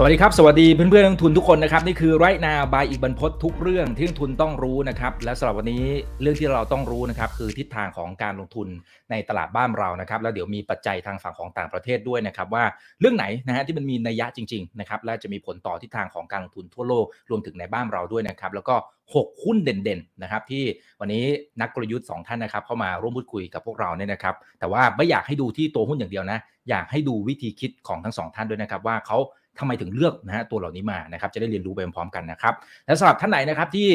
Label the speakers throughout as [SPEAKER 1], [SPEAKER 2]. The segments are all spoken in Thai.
[SPEAKER 1] สวัสดีครับ สวัสดีเพื่อนๆนักทุนทุกคนนะครับ นี่คือไรนาบายอีกบรรพททุกเรื่องที่นักทุนต้องรู้นะครับ และสำหรับวันนี้เรื่องที่เราต้องรู้นะครับคือทิศทางของการลงทุนในตลาดบ้านเรานะครับ แล้วเดี๋ยวมีปัจจัยทางฝั่งของต่างประเทศด้วยนะครับ ว่าเรื่องไหนนะฮะที่มันมีนัยยะจริงๆนะครับและจะมีผลต่อทิศทางของการลงทุนทั่วโลกรวมถึงในบ้านเราด้วยนะครับ แล้วก็ 6 หุ้นเด่นๆนะครับที่วันนี้นักกลยุทธ์ 2 ท่านนะครับเข้ามาร่วมพูดคุยกับพวกเราเนี่ยนะครับ แต่ว่าไม่อยากให้ดูที่ตัวหุ้นอย่างเดียวนะ อยากให้ดูวิธีคิดของทั้งสองท่านด้วยนะครับว่าเขา ทำไมถึงเลือกนะฮะตัวเหล่านี้มานะครับจะได้เรียนรู้ไปพร้อมๆกันนะครับและสำหรับท่านไหนนะครับที่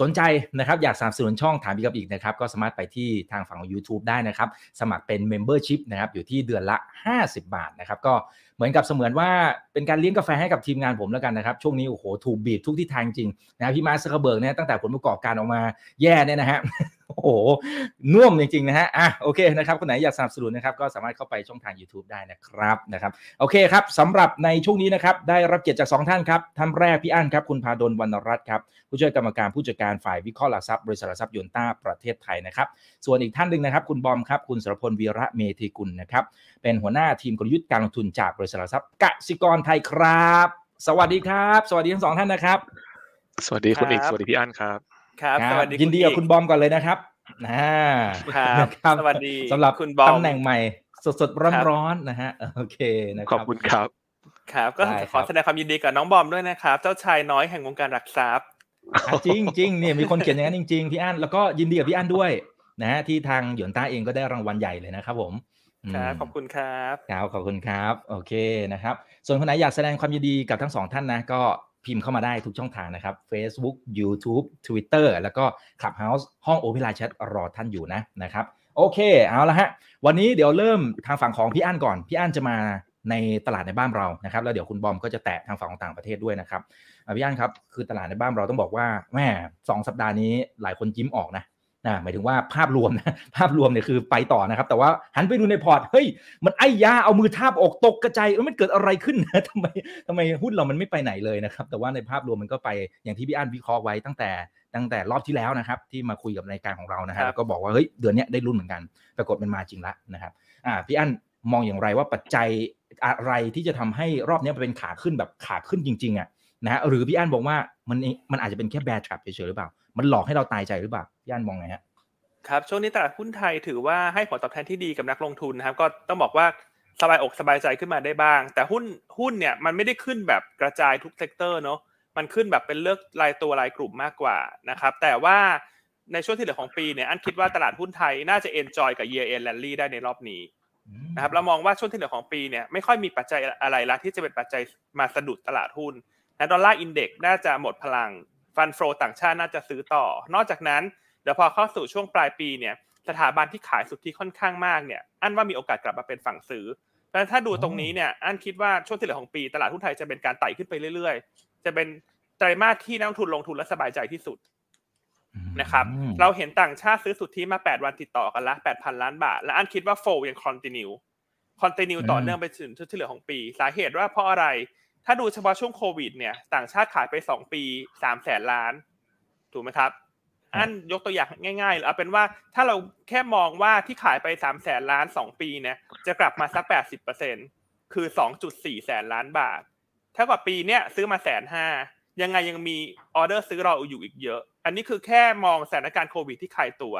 [SPEAKER 1] สนใจนะครับอยากสนับสนุนช่องถามพี่กับอีกนะครับก็สามารถไปที่ทางฝั่งของ YouTube ได้นะครับ สมัครเป็น Membership นะครับอยู่ที่เดือนละ 50 บาทนะครับก็ เหมือนกับเสมือนว่าเป็นการเลี้ยงกาแฟให้กับทีมงานผมแล้วกันนะครับ ช่วงนี้โอ้โหถูกบีบทุกที่ทางจริงนะพี่ Mark Zuckerberg เนี่ยตั้งแต่ผลประกอบการออกมาแย่เนี่ยนะฮะโอ้โหน่วมจริงๆนะฮะอะโอเคนะครับคนไหนอยากสนับสนุนนะครับก็สามารถเข้าไปช่องทาง YouTube ได้นะครับนะครับโอเคครับสำหรับในช่วงนี้นะครับได้รับเกียรติจาก 2 ท่านครับท่านแรกพี่อั้นครับคุณภาดลวรรณรัตน์ครับผู้ช่วยกรรมการผู้จัดการฝ่ายวิเคราะห์หลักทรัพย์บริษัทหลักทรัพย์หยวนต้าประเทศไทยนะครับส่วนอีกท่านหนึ่งนะครับคุณบอมครับคุณสรพลวีระเมธีกุลนะครับเป็นหัวหน้าทีมกลยุทธ์การลงทุนจากบริษัทหลักทรัพย์กสิกรไทยครับ สวัสดีครับ สวัสดีทั้งสองท่านนะครับ
[SPEAKER 2] สวัสดีคุณ
[SPEAKER 3] ครับ
[SPEAKER 2] เอกสวัสดีพี่อั้นครับ
[SPEAKER 3] ครับ
[SPEAKER 1] ครับ
[SPEAKER 3] สวัสดี
[SPEAKER 1] ยินดีกับ
[SPEAKER 3] อี
[SPEAKER 1] คุณบอมก่อนเลยนะครับอ่า
[SPEAKER 3] ครับ
[SPEAKER 1] นะครับ
[SPEAKER 3] สวัสดี
[SPEAKER 1] สำหรับ
[SPEAKER 3] คุณบอม
[SPEAKER 1] ตำแหน่งใหม่ สดๆร้อนๆนะฮะโอเคนะค
[SPEAKER 2] ข
[SPEAKER 1] รั
[SPEAKER 2] อบคุณครับ
[SPEAKER 3] ครับก็
[SPEAKER 1] ได้ครับ
[SPEAKER 3] ขอแสดงความยินดีกับน้องบอมด้วยนะครับ เจ้าชายน้อยแห่งวงการหลักทรัพย์
[SPEAKER 1] อะจริงจริงเนี่ยมีคนเขียนอย่างนั้นจริงๆพี่อั้นแล้วก็ยินดีกับพี่อั้นด้วยนะฮะที่ทางหยวนต้าเองก็ได้รางวัลใหญ่เลยนะครับผม
[SPEAKER 3] ครับ
[SPEAKER 1] ม
[SPEAKER 3] ขอบคุณครับ
[SPEAKER 1] ครับขอบคุณครับ โอเคนะครับ ส่วนคนไหนอยากแสดงความยินดีกับทั้งสองท่านนะ ก็พิมพ์เข้ามาได้ทุกช่องทางนะครับ Facebook YouTube Twitter แล้วก็ Clubhouse ห้อง Open Line Chat รอท่านอยู่นะนะครับ โอเค เอาละฮะ วันนี้เดี๋ยวเริ่มทางฝั่งของพี่อั้นก่อน พี่อั้นจะมาในตลาดในบ้านเรานะครับ แล้วเดี๋ยวคุณบอมก็จะแตะทางฝั่งของต่างประเทศด้วยนะครับอะพี่อั้นครับ คือตลาดในบ้านเราต้องบอกว่าแม่สองสัปดาห์นี้หลายคนยิ้มออกนะ นะหมายถึงว่าภาพรวมนะภาพรวมเนี่ยคือไปต่อนะครับ แต่ว่าหันไปดูในพอร์ตเฮ้ยมันไอ้ยาเอามือทาบอกตกกระจายเอ้ยมันเกิดอะไรขึ้นนะทำไมทำไมหุ้นเรามันไม่ไปไหนเลยนะครับ แต่ว่าในภาพรวมมันก็ไปอย่างที่พี่อั้นวิเคราะห์ไว้ตั้งแต่ตั้งแต่รอบที่แล้วนะครับ ที่มาคุยกับรายการของเรานะฮะ
[SPEAKER 3] ครับ
[SPEAKER 1] แล้วก็บอกว่าเฮ้ยเดือนเนี้ยได้รุ่นเหมือนกัน ปรากฏมันมาจริงละนะครับอ่าพี่อั้นมองอย่างไรว่าปัจจัยอะไรที่จะทำให้รอบเนี้ยมันเป็นขาขึ้นแบบขาขึ้นจริงๆอะ นะฮะหรือพี่อั้นบอกว่ามันมันอาจจะเป็นแค่ bear trap เฉยๆหรือเปล่า มันหลอกให้เราตายใจหรือเปล่าพี่อั้นมองไงฮะ
[SPEAKER 3] ครับช่วงนี้ตลาดหุ้นไทยถือว่าให้ผลตอบแทนที่ดีกับนักลงทุนนะครับ ก็ต้องบอกว่าสบายอกสบายใจขึ้นมาได้บ้าง แต่หุ้นหุ้นเนี่ยมันไม่ได้ขึ้นแบบกระจายทุก sector เนาะมันขึ้นแบบเป็นเลือกรายตัวรายกลุ่มมากกว่านะครับแต่ว่าในช่วงที่เหลือของปีเนี่ยอันคิดว่าตลาดหุ้นไทยน่าจะ enjoy กับ year end rally ได้ในรอบนี้นะครับเรามองว่าช่วงที่เหลือของปีเนี่ยไม่ค่อยมีปัจจัยอะไรละที่จะเป็นปัจจัยมาสะดุดตลาดหุ้น นะ dollar index น่าจะหมดพลัง fund flow ต่างชาติน่าจะซื้อต่อ นอกจากนั้นเดี๋ยวพอเข้าสู่ช่วงปลายปีเนี่ยสถาบันที่ขายสุทธิค่อนข้างมากเนี่ยอันว่ามีโอกาสกลับมาเป็นฝั่งซื้อเพราะฉะนั้นถ้าดูตรงนี้เนี่ยอันคิดว่าช่วงที่เหลือของปีตลาดหุ้นไทยจะเป็นการไต่ขึ้นไปเรื่อย ๆ จะเป็นไตรมาสที่นักลงทุนลงทุนและสบายใจที่สุดนะครับ
[SPEAKER 1] อืม
[SPEAKER 3] เราเห็นต่างชาติซื้อสุทธิมา 8 วันติดต่อกันละ 8,000 ล้านบาท และอันคิดว่า flow ยัง continueคอนติเนียต่อเนื่องไปถึงที่เหลือของปี สาเหตุว่าเพราะอะไร ถ้าดูเฉพาะช่วงโควิดเนี่ย ต่างชาติขายไป2ปี3แสนล้าน ถูกไหมครับ อันยกตัวอย่างง่ายๆเอาเป็นว่าถ้าเราแค่มองว่าที่ขายไป3แสนล้าน2ปีเนี่ยจะกลับมาสัก80%คือ2.4แสนล้านบาท ถ้ากับปีเนี้ยซื้อมาแสนห้ายังไงยังมีออเดอร์ซื้อรออยู่อีกเยอะ อันนี้คือแค่มองสถานการณ์โควิดที่คลายตัว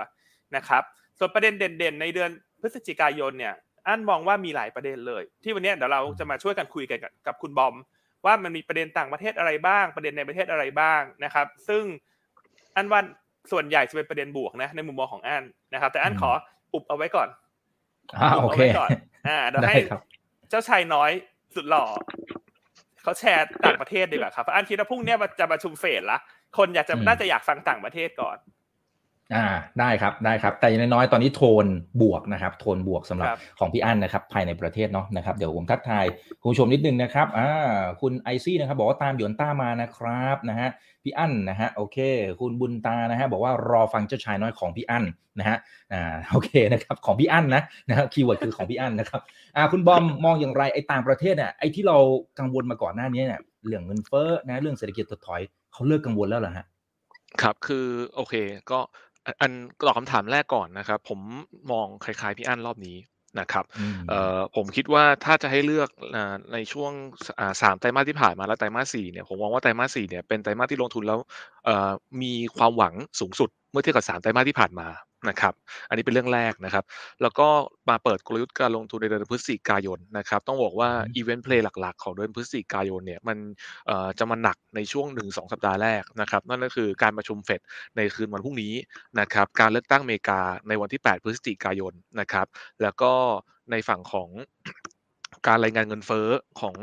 [SPEAKER 3] นะครับ ส่วนประเด็นเด่นๆ ในเดือนพฤศจิกายนเนี่ย อันมองว่ามีหลายประเด็นเลย ที่วันเนี้ยเดี๋ยวเราจะมาช่วยกันคุยกันกับกับคุณบอม ว่ามันมีประเด็นต่างประเทศอะไรบ้าง ประเด็นในประเทศอะไรบ้างนะครับ ซึ่งอันว่าส่วนใหญ่จะเป็นประเด็นบวกนะในมุมมองของอันนะครับ แต่อันขออุบเอาไว้ก่อน
[SPEAKER 1] อ่าโอเค
[SPEAKER 3] อุบาไว้ก่อนอ่าเดี๋ยว
[SPEAKER 1] ได้
[SPEAKER 3] ให้
[SPEAKER 1] ครับ
[SPEAKER 3] เจ้าชายน้อยสุดหล่อเขาแชร์ต่างประเทศดีกว่าครับเพราะอันคิดว่าพรุ่งเนี้ยจะประชุมเฟดละคนอยากจะ
[SPEAKER 1] อืม
[SPEAKER 3] น่าจะอยากฟังต่างประเทศก่อน
[SPEAKER 1] อ่าได้ครับได้ครับ แต่อย่างน้อยๆตอนนี้โทนบวกนะครับ โทนบวกสำหรับ
[SPEAKER 3] ครับ
[SPEAKER 1] ของพี่อั้นนะครับ ภายในประเทศเนาะนะครับเดี๋ยวผมทักทายคุณผู้ชมนิดนึงนะครับอ่าคุณไอซี่นะครับ บอกว่าตามหยวนต้ามานะครับนะฮะพี่อั้นนะฮะโอเค คุณบุญตานะฮะบอกว่ารอฟังเจ้าชายน้อยของพี่อั้นนะฮะอ่าโอเคนะครับของพี่อั้นนะนะครับ keyword คือของพี่อั้นนะครับอ่าคุณบอมมองอย่างไรไอ้ต่างประเทศเนี่ยไอ้ที่เรากังวลมาก่อนหน้านี้เนี่ยเรื่องเงินเฟ้อนะเรื่องเศรษฐกิจถดถอยเขาเลิกกังวลแล้วเหรอฮะ
[SPEAKER 2] ครับคือโอเคก็ อันอันตอบคำถามแรกก่อนนะครับ ผมมองคล้ายๆพี่อั้นรอบนี้นะครับ
[SPEAKER 1] อืม
[SPEAKER 2] เอ่อผมคิดว่าถ้าจะให้เลือกอ่าในช่วงสอ่าสามไตรมาสที่ผ่านมาและไตรมาสสี่เนี่ยผมมองว่าไตรมาสสี่เนี่ยเป็นไตรมาสที่ลงทุนแล้วเอ่อมีความหวังสูงสุดเมื่อเทียบกับสามไตรมาสที่ผ่านมา นะครับ อันนี้เป็นเรื่องแรกนะครับ แล้วก็มาเปิดกลยุทธ์การลงทุนในเดือนพฤศจิกายนนะครับ ต้องบอกว่า
[SPEAKER 1] อืม
[SPEAKER 2] event play หลักๆ ของเดือนพฤศจิกายนเนี่ยมันเอ่อจะมาหนักในช่วง 1-2 สัปดาห์แรกนะครับ นั่นก็คือการประชุมเฟดในคืนวันพรุ่งนี้นะครับ การเลือกตั้งอเมริกาในวันที่ 8 พฤศจิกายนนะครับ แล้วก็ในฝั่งของการรายงานเงินเฟ้อของ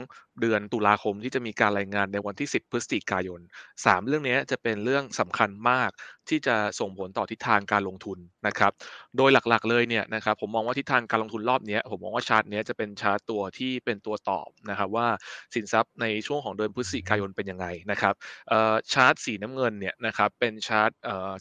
[SPEAKER 2] เดือนตุลาคมที่จะมีการรายงานในวันที่ 10 พฤศจิกายน 3 เรื่องนี้จะเป็นเรื่องสำคัญมากที่จะส่งผลต่อทิศทางการลงทุนนะครับ โดยหลักๆเลยเนี่ยนะครับผมมองว่าทิศทางการลงทุนรอบนี้ผมมองว่าชาร์ตนี้จะเป็นชาร์ตตัวที่เป็นตัวตอบนะครับว่าสินทรัพย์ในช่วงของเดือนพฤศจิกายนเป็นยังไงนะครับชาร์ตสีน้ำเงินเนี่ยนะครับเป็นชาร์ต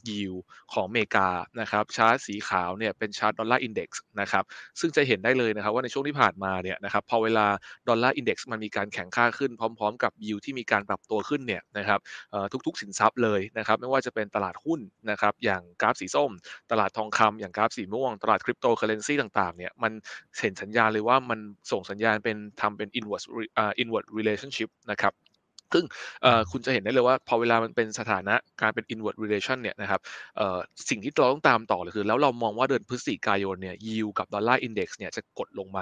[SPEAKER 2] ยิวของอเมริกานะครับชาร์ตสีขาวเนี่ยเป็นชาร์ต dollar index นะครับซึ่งจะเห็นได้เลยนะครับว่าในช่วงที่ผ่านมาเนี่ยนะครับพอเวลา dollar index มันมีการแข็งค่าขึ้นพร้อม ๆ กับยิวที่มีการปรับตัวขึ้นเนี่ยนะครับทุกๆ สินทรัพย์เลยนะครับไม่ว่าจะเป็นตลาดหุ้นนะครับอย่างกราฟสีส้ม ตลาดทองคำอย่างกราฟสีม่วง ตลาดคริปโตเคอเรนซีต่างๆเนี่ยมันเห็นสัญญาณเลยว่ามันส่งสัญญาณเป็นทำเป็น inverse re- อ่า inverse relationship นะครับ ซึ่งคุณจะเห็นได้เลยว่าพอเวลามันเป็นสถานะการเป็น inverse relation เนี่ยนะครับสิ่งที่เราต้องตามต่อเลยคือ แล้วเรามองว่าเดือนพฤศจิกายนเนี่ย yield กับ dollar index เนี่ยจะกดลงไหม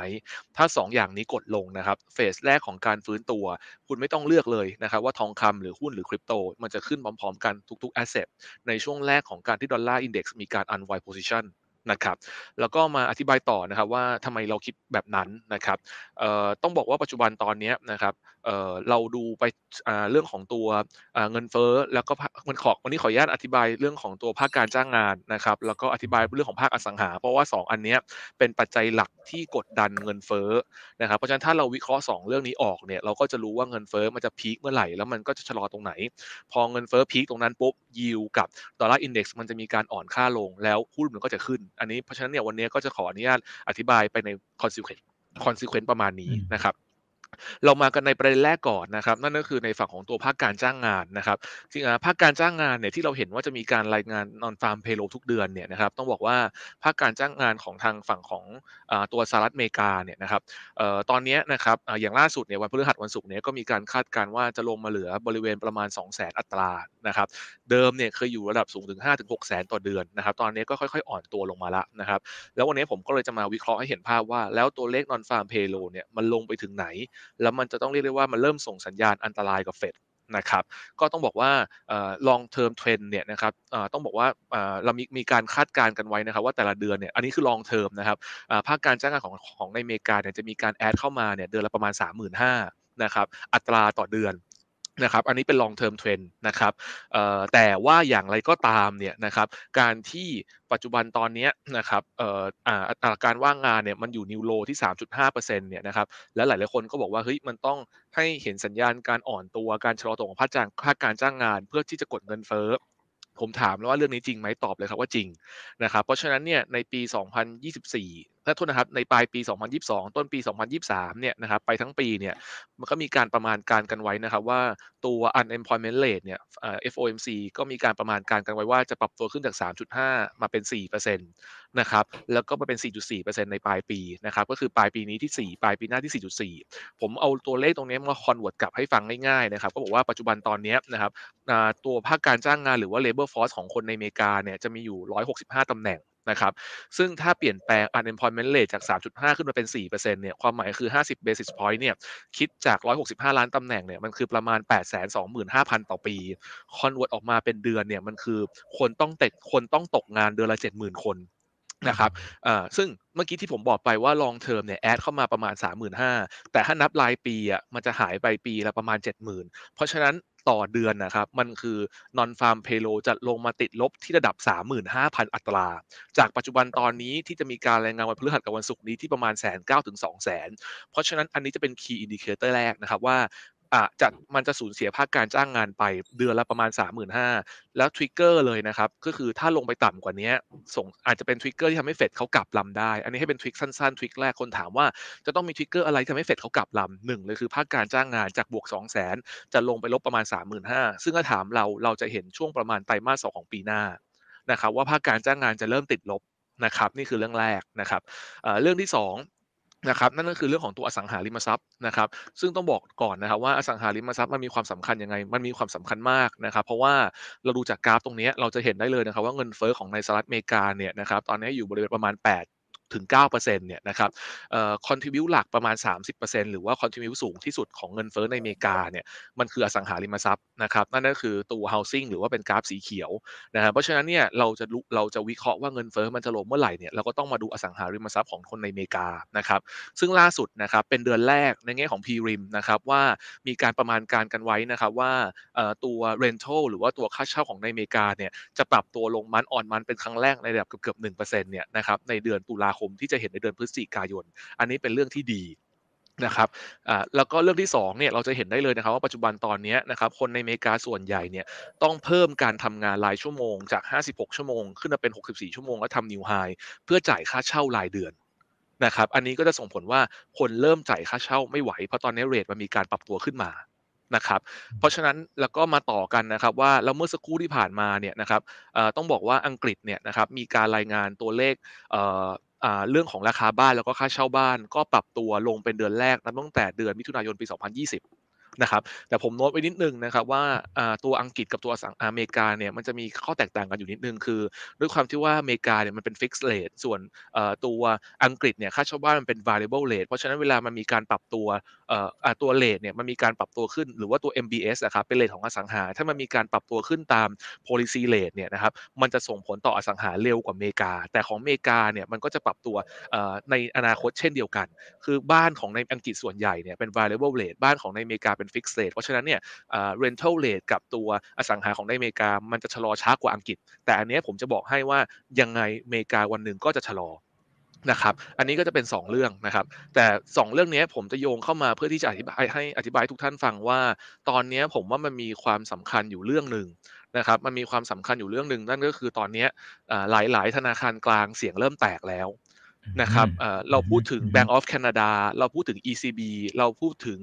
[SPEAKER 2] ถ้า 2 อย่างนี้กดลงนะครับเฟสแรกของการฟื้นตัว คุณไม่ต้องเลือกเลยนะครับว่าทองคำหรือหุ้นหรือคริปโต มันจะขึ้นพร้อมๆกันทุกๆ asset ในช่วงแรกของการที่ดอลลาร์อินเด็กซ์มีการ unwind position นะครับ แล้วก็มาอธิบายต่อนะครับว่าทำไมเราคิดแบบนั้นนะครับต้องบอกว่าปัจจุบันตอนนี้นะครับเเราดูไปเรื่องของตัวเงินเฟ้อแล้วก็มันขอวันนี้ขออนุญาตอธิบายเรื่องของตัวภาคการจ้างงานนะครับ แล้วก็อธิบายเรื่องของภาคอสังหา เพราะว่า 2 อันนี้เป็นปัจจัยหลักที่กดดันเงินเฟ้อนะครับ เพราะฉะนั้นถ้าเราวิเคราะห์ 2 เรื่องนี้ออกเนี่ยเราก็จะรู้ว่าเงินเฟ้อมันจะ peak เมื่อไหร่แล้วมันก็จะชะลอตรงไหน พอเงินเฟ้อ peak ตรงนั้นปุ๊บ yield กับ dollar index มันจะมีการอ่อนค่าลงแล้วหุ้นมันก็จะขึ้นอันนี้เพราะฉะนั้นเนี่ยวันนี้ก็จะขออนุญาตอธิบายไปใน consequence consequence ประมาณนี้
[SPEAKER 1] อืม
[SPEAKER 2] นะครับ เรามากันในประเด็นแรกก่อนนะครับ นั่นก็คือในฝั่งของตัวภาคการจ้างงานนะครับจริงๆภาคการจ้างงานเนี่ยที่เราเห็นว่าจะมีการรายงาน non farm payroll ทุกเดือนเนี่ยนะครับต้องบอกว่าภาคการจ้างงานของทางฝั่งของอตัวสหรัฐอเมริกาเนี่ยนะครับออตอนนี้นะครับอย่างล่าสุดเนี่ยวันพฤหัสวันศุกร์เนี่ยก็มีการคาดการณ์ว่าจะลงมาเหลือบริเวณประมาณ 2 0 0 0 0 0อัตรานะครับเดิมเนี่ยเคยอยู่ระดับสูงถึง 5-6แสนต่อเดือนนะครับตอนนี้ก็ค่อยๆ อ่อนตัวลงมาแล้วนะครับแล้ววันนี้ผมก็เลยจะมาวิเคราะห์ให้เห็นภาพว่า แล้วตัวเลข non farm payroll เนี่ยมันลงไปถึงไหนแล้วมันจะต้องเรียกได้ว่ามันเริ่มส่งสัญญาณอันตรายกับเฟดนะครับก็ต้องบอกว่าเอ่อ long term trend เนี่ยนะครับต้องบอกว่าเรามีมีการคาดการณ์กันไว้นะครับว่าแต่ละเดือนเนี่ยอันนี้คือ long term นะครับภาคการจ้างงานของของในอเมริกาเนี่ยจะมีการแอดเข้ามาเนี่ยเดือนละประมาณ 35,000นะครับอัตราต่อเดือน นะครับอันนี้เป็น long term trend นะครับแต่ว่าอย่างไรก็ตามเนี่ยนะครับการที่ปัจจุบันตอนนี้นะครับเอ่ออ่าอัตราการว่างงานเนี่ยมันอยู่นิวโลที่ 3.5%เนี่ยนะครับและหลายๆคนก็บอกว่าเฮ้ยมันต้องให้เห็นสัญญาณการอ่อนตัวการชะลอตัวของภาคจ้างภาคการจ้างงาน เพื่อที่จะกดเงินเฟ้อผมถามแล้วว่าเรื่องนี้จริงไหมตอบเลยครับว่าจริงนะครับเพราะฉะนั้นเนี่ยในปี 2024 ถ้าโทษนะครับในปลายปี 2022 ต้นปี 2023 เนี่ยนะครับไปทั้งปีเนี่ยมันก็มีการประมาณการกันไว้นะครับว่าตัว unemployment rate เนี่ยเอ่อ FOMC ก็มีการประมาณการกันไว้ว่าจะปรับตัวขึ้นจาก 3.5 มาเป็น 4%นะครับแล้วก็มาเป็น 4.4%ในปลายปีนะครับก็คือปลายปีนี้ที่ 4 ปลายปีหน้าที่ 4.4 ผมเอาตัวเลขตรงนี้มา convert กลับให้ฟังง่ายๆนะครับก็บอกว่าปัจจุบันตอนนี้นะครับตัวภาคการจ้างงานหรือว่า labor force ของคนในอเมริกาเนี่ยจะมีอยู่ 165ตำแหน่ง นะครับซึ่งถ้าเปลี่ยนแปลง unemployment rate จาก 3.5 ขึ้นมาเป็น 4%เนี่ยความหมายคือ 50 basis point เนี่ยคิดจาก 165 ล้านตำแหน่งเนี่ยมันคือประมาณ 825,000 ต่อปี convert ออกมาเป็นเดือนเนี่ยมันคือคนต้องเตกคนต้องตกงานเดือนละ 70,000 คนนะครับซึ่งเมื่อกี้ที่ผมบอกไปว่า long term เนี่ยแอดเข้ามาประมาณ 35,000แต่ถ้านับรายปีอะมันจะหายไปปีละประมาณ 70,000 เพราะฉะนั้น ต่อเดือนนะครับ มันคือ non farm payroll จะลงมาติดลบที่ระดับ 35,000 อัตรา จากปัจจุบันตอนนี้ที่จะมีการรายงานวันพฤหัสกับวันศุกร์นี้ที่ประมาณแสนเก้าถึงสองแสนเพราะฉะนั้นอันนี้จะเป็น key indicator แรกนะครับว่า อะจะมันจะสูญเสียภาคการจ้างงานไปเดือนละประมาณ 35,000 แล้ว trigger เลยนะครับ ก็คือถ้าลงไปต่ำกว่านี้ส่งอาจจะเป็น trigger ที่ทำให้เฟดเขากลับลำได้ อันนี้ให้เป็น trick สั้นๆ trick แรกคนถามว่าจะต้องมี trigger อะไรที่ทำให้เฟดเขากลับลำหนึ่งเลยคือภาคการจ้างงานจากบวก2 0 0 0 0 0จะลงไปลบประมาณ 35,000 ซึ่งถ้าถามเราเราจะเห็นช่วงประมาณไตรมาสสองของปีหน้านะครับว่าภาคการจ้างงานจะเริ่มติดลบนะครับนี่คือเรื่องแรกนะครับเรื่องที่ 2 นะครับนั่นก็คือเรื่องของตัวอสังหาริมทรัพย์นะครับ ซึ่งต้องบอกก่อนนะครับว่าอสังหาริมทรัพย์มันมีความสำคัญยังไง มันมีความสำคัญมากนะครับ เพราะว่าเราดูจากกราฟตรงนี้เราจะเห็นได้เลยนะครับว่าเงินเฟ้อของในสหรัฐอเมริกาเนี่ยนะครับตอนนี้อยู่บริเวณประมาณ 8 ถึง9%เนี่ยนะครับเอ่อ contribute หลักประมาณ 30%หรือว่า contribute สูงที่สุดของเงินเฟ้อในอเมริกาเนี่ยมันคืออสังหาริมทรัพย์นะครับนั่นก็คือตัว housing หรือว่าเป็นกราฟสีเขียวนะครับเพราะฉะนั้นเนี่ยเราจะเราจะวิเคราะห์ว่าเงินเฟ้อมันจะลงเมื่อไหร่เนี่ยเราก็ต้องมาดูอสังหาริมทรัพย์ของคนในอเมริกานะครับซึ่งล่าสุดนะครับเป็นเดือนแรกในแง่ของ PRIM นะครับว่ามีการประมาณการกันไว้นะครับว่าตัว rental หรือว่าตัวค่าเช่าของในอเมริกาเนี่ยจะปรับตัวลงมันอ่อนมันเป็นครั้งแรกในระดับเกือบๆ1%เนี่ยนะครับในเดือนตุลาคมที่จะเห็นในเดือนพฤศจิกายน อันนี้เป็นเรื่องที่ดีนะครับแล้วก็เรื่องที่2เนี่ยเราจะเห็นได้เลยนะครับว่าปัจจุบันตอนนี้นะครับคนในอเมริกาส่วนใหญ่เนี่ยต้องเพิ่มการทำงานรายชั่วโมงจาก 56 ชั่วโมง ขึ้นมาเป็น 64 ชั่วโมงแล้วทำนิวไฮเพื่อจ่ายค่าเช่ารายเดือนนะครับอันนี้ก็จะส่งผลว่าคนเริ่มจ่ายค่าเช่าไม่ไหว เพราะตอนนี้เรทมันมีการปรับตัวขึ้นมานะครับเพราะฉะนั้นแล้วก็มาต่อกันนะครับว่าแล้วเมื่อสักครู่ที่ผ่านมาเนี่ยนะครับต้องบอกว่าอังกฤษเนี่ยนะครับมีการรายงานตัวเลข เรื่องของราคาบ้านแล้วก็ค่าเช่าบ้าน ก็ปรับตัวลงเป็นเดือนแรกนับตั้งแต่เดือนมิถุนายนปี 2020 นะครับ แต่ผมโน้ตไว้นิดนึงนะครับว่าตัวอังกฤษกับตัวอเมริกาเนี่ยมันจะมีข้อแตกต่างกันอยู่นิดนึงคือ ด้วยความที่ว่าอเมริกาเนี่ยมันเป็นฟิกซ์เลทส่วนตัวอังกฤษเนี่ยค่าเช่าบ้านมันเป็น variable rate เพราะฉะนั้นเวลามันมีการปรับตัว ตัวเลทเนี่ยมันมีการปรับตัวขึ้นหรือว่าตัว MBS อะครับเป็นเลทของอสังหา ถ้ามันมีการปรับตัวขึ้นตาม policy rate เนี่ยนะครับมันจะส่งผลต่ออสังหาเร็วกว่าอเมริกา แต่ของอเมริกาเนี่ยมันก็จะปรับตัวในอนาคตเช่นเดียวกัน คือบ้านของในอังกฤษส่วนใหญ่เนี่ยเป็น variable rate บ้านของในอเมริกาเป็น fixed rate เพราะฉะนั้นเนี่ย rental rate กับตัวอสังหาของในอเมริกามันจะชะลอช้ากว่าอังกฤษ แต่อันนี้ผมจะบอกให้ว่ายังไงอเมริกาวันหนึ่งก็จะชะลอ นะครับ อันนี้ก็จะเป็น 2 เรื่องนะครับ แต่ 2 เรื่องนี้ผมจะโยงเข้ามาเพื่อที่จะอธิบายให้อธิบายทุกท่านฟังว่า ตอนนี้ผมว่ามันมีความสำคัญอยู่เรื่องหนึ่งนะครับ มันมีความสำคัญอยู่เรื่องหนึ่งนั่นก็คือตอนนี้หลาย ๆ ธนาคารกลางเสียงเริ่มแตกแล้วนะครับเราพูดถึง Bank of Canada เราพูดถึง ECB เราพูดถึง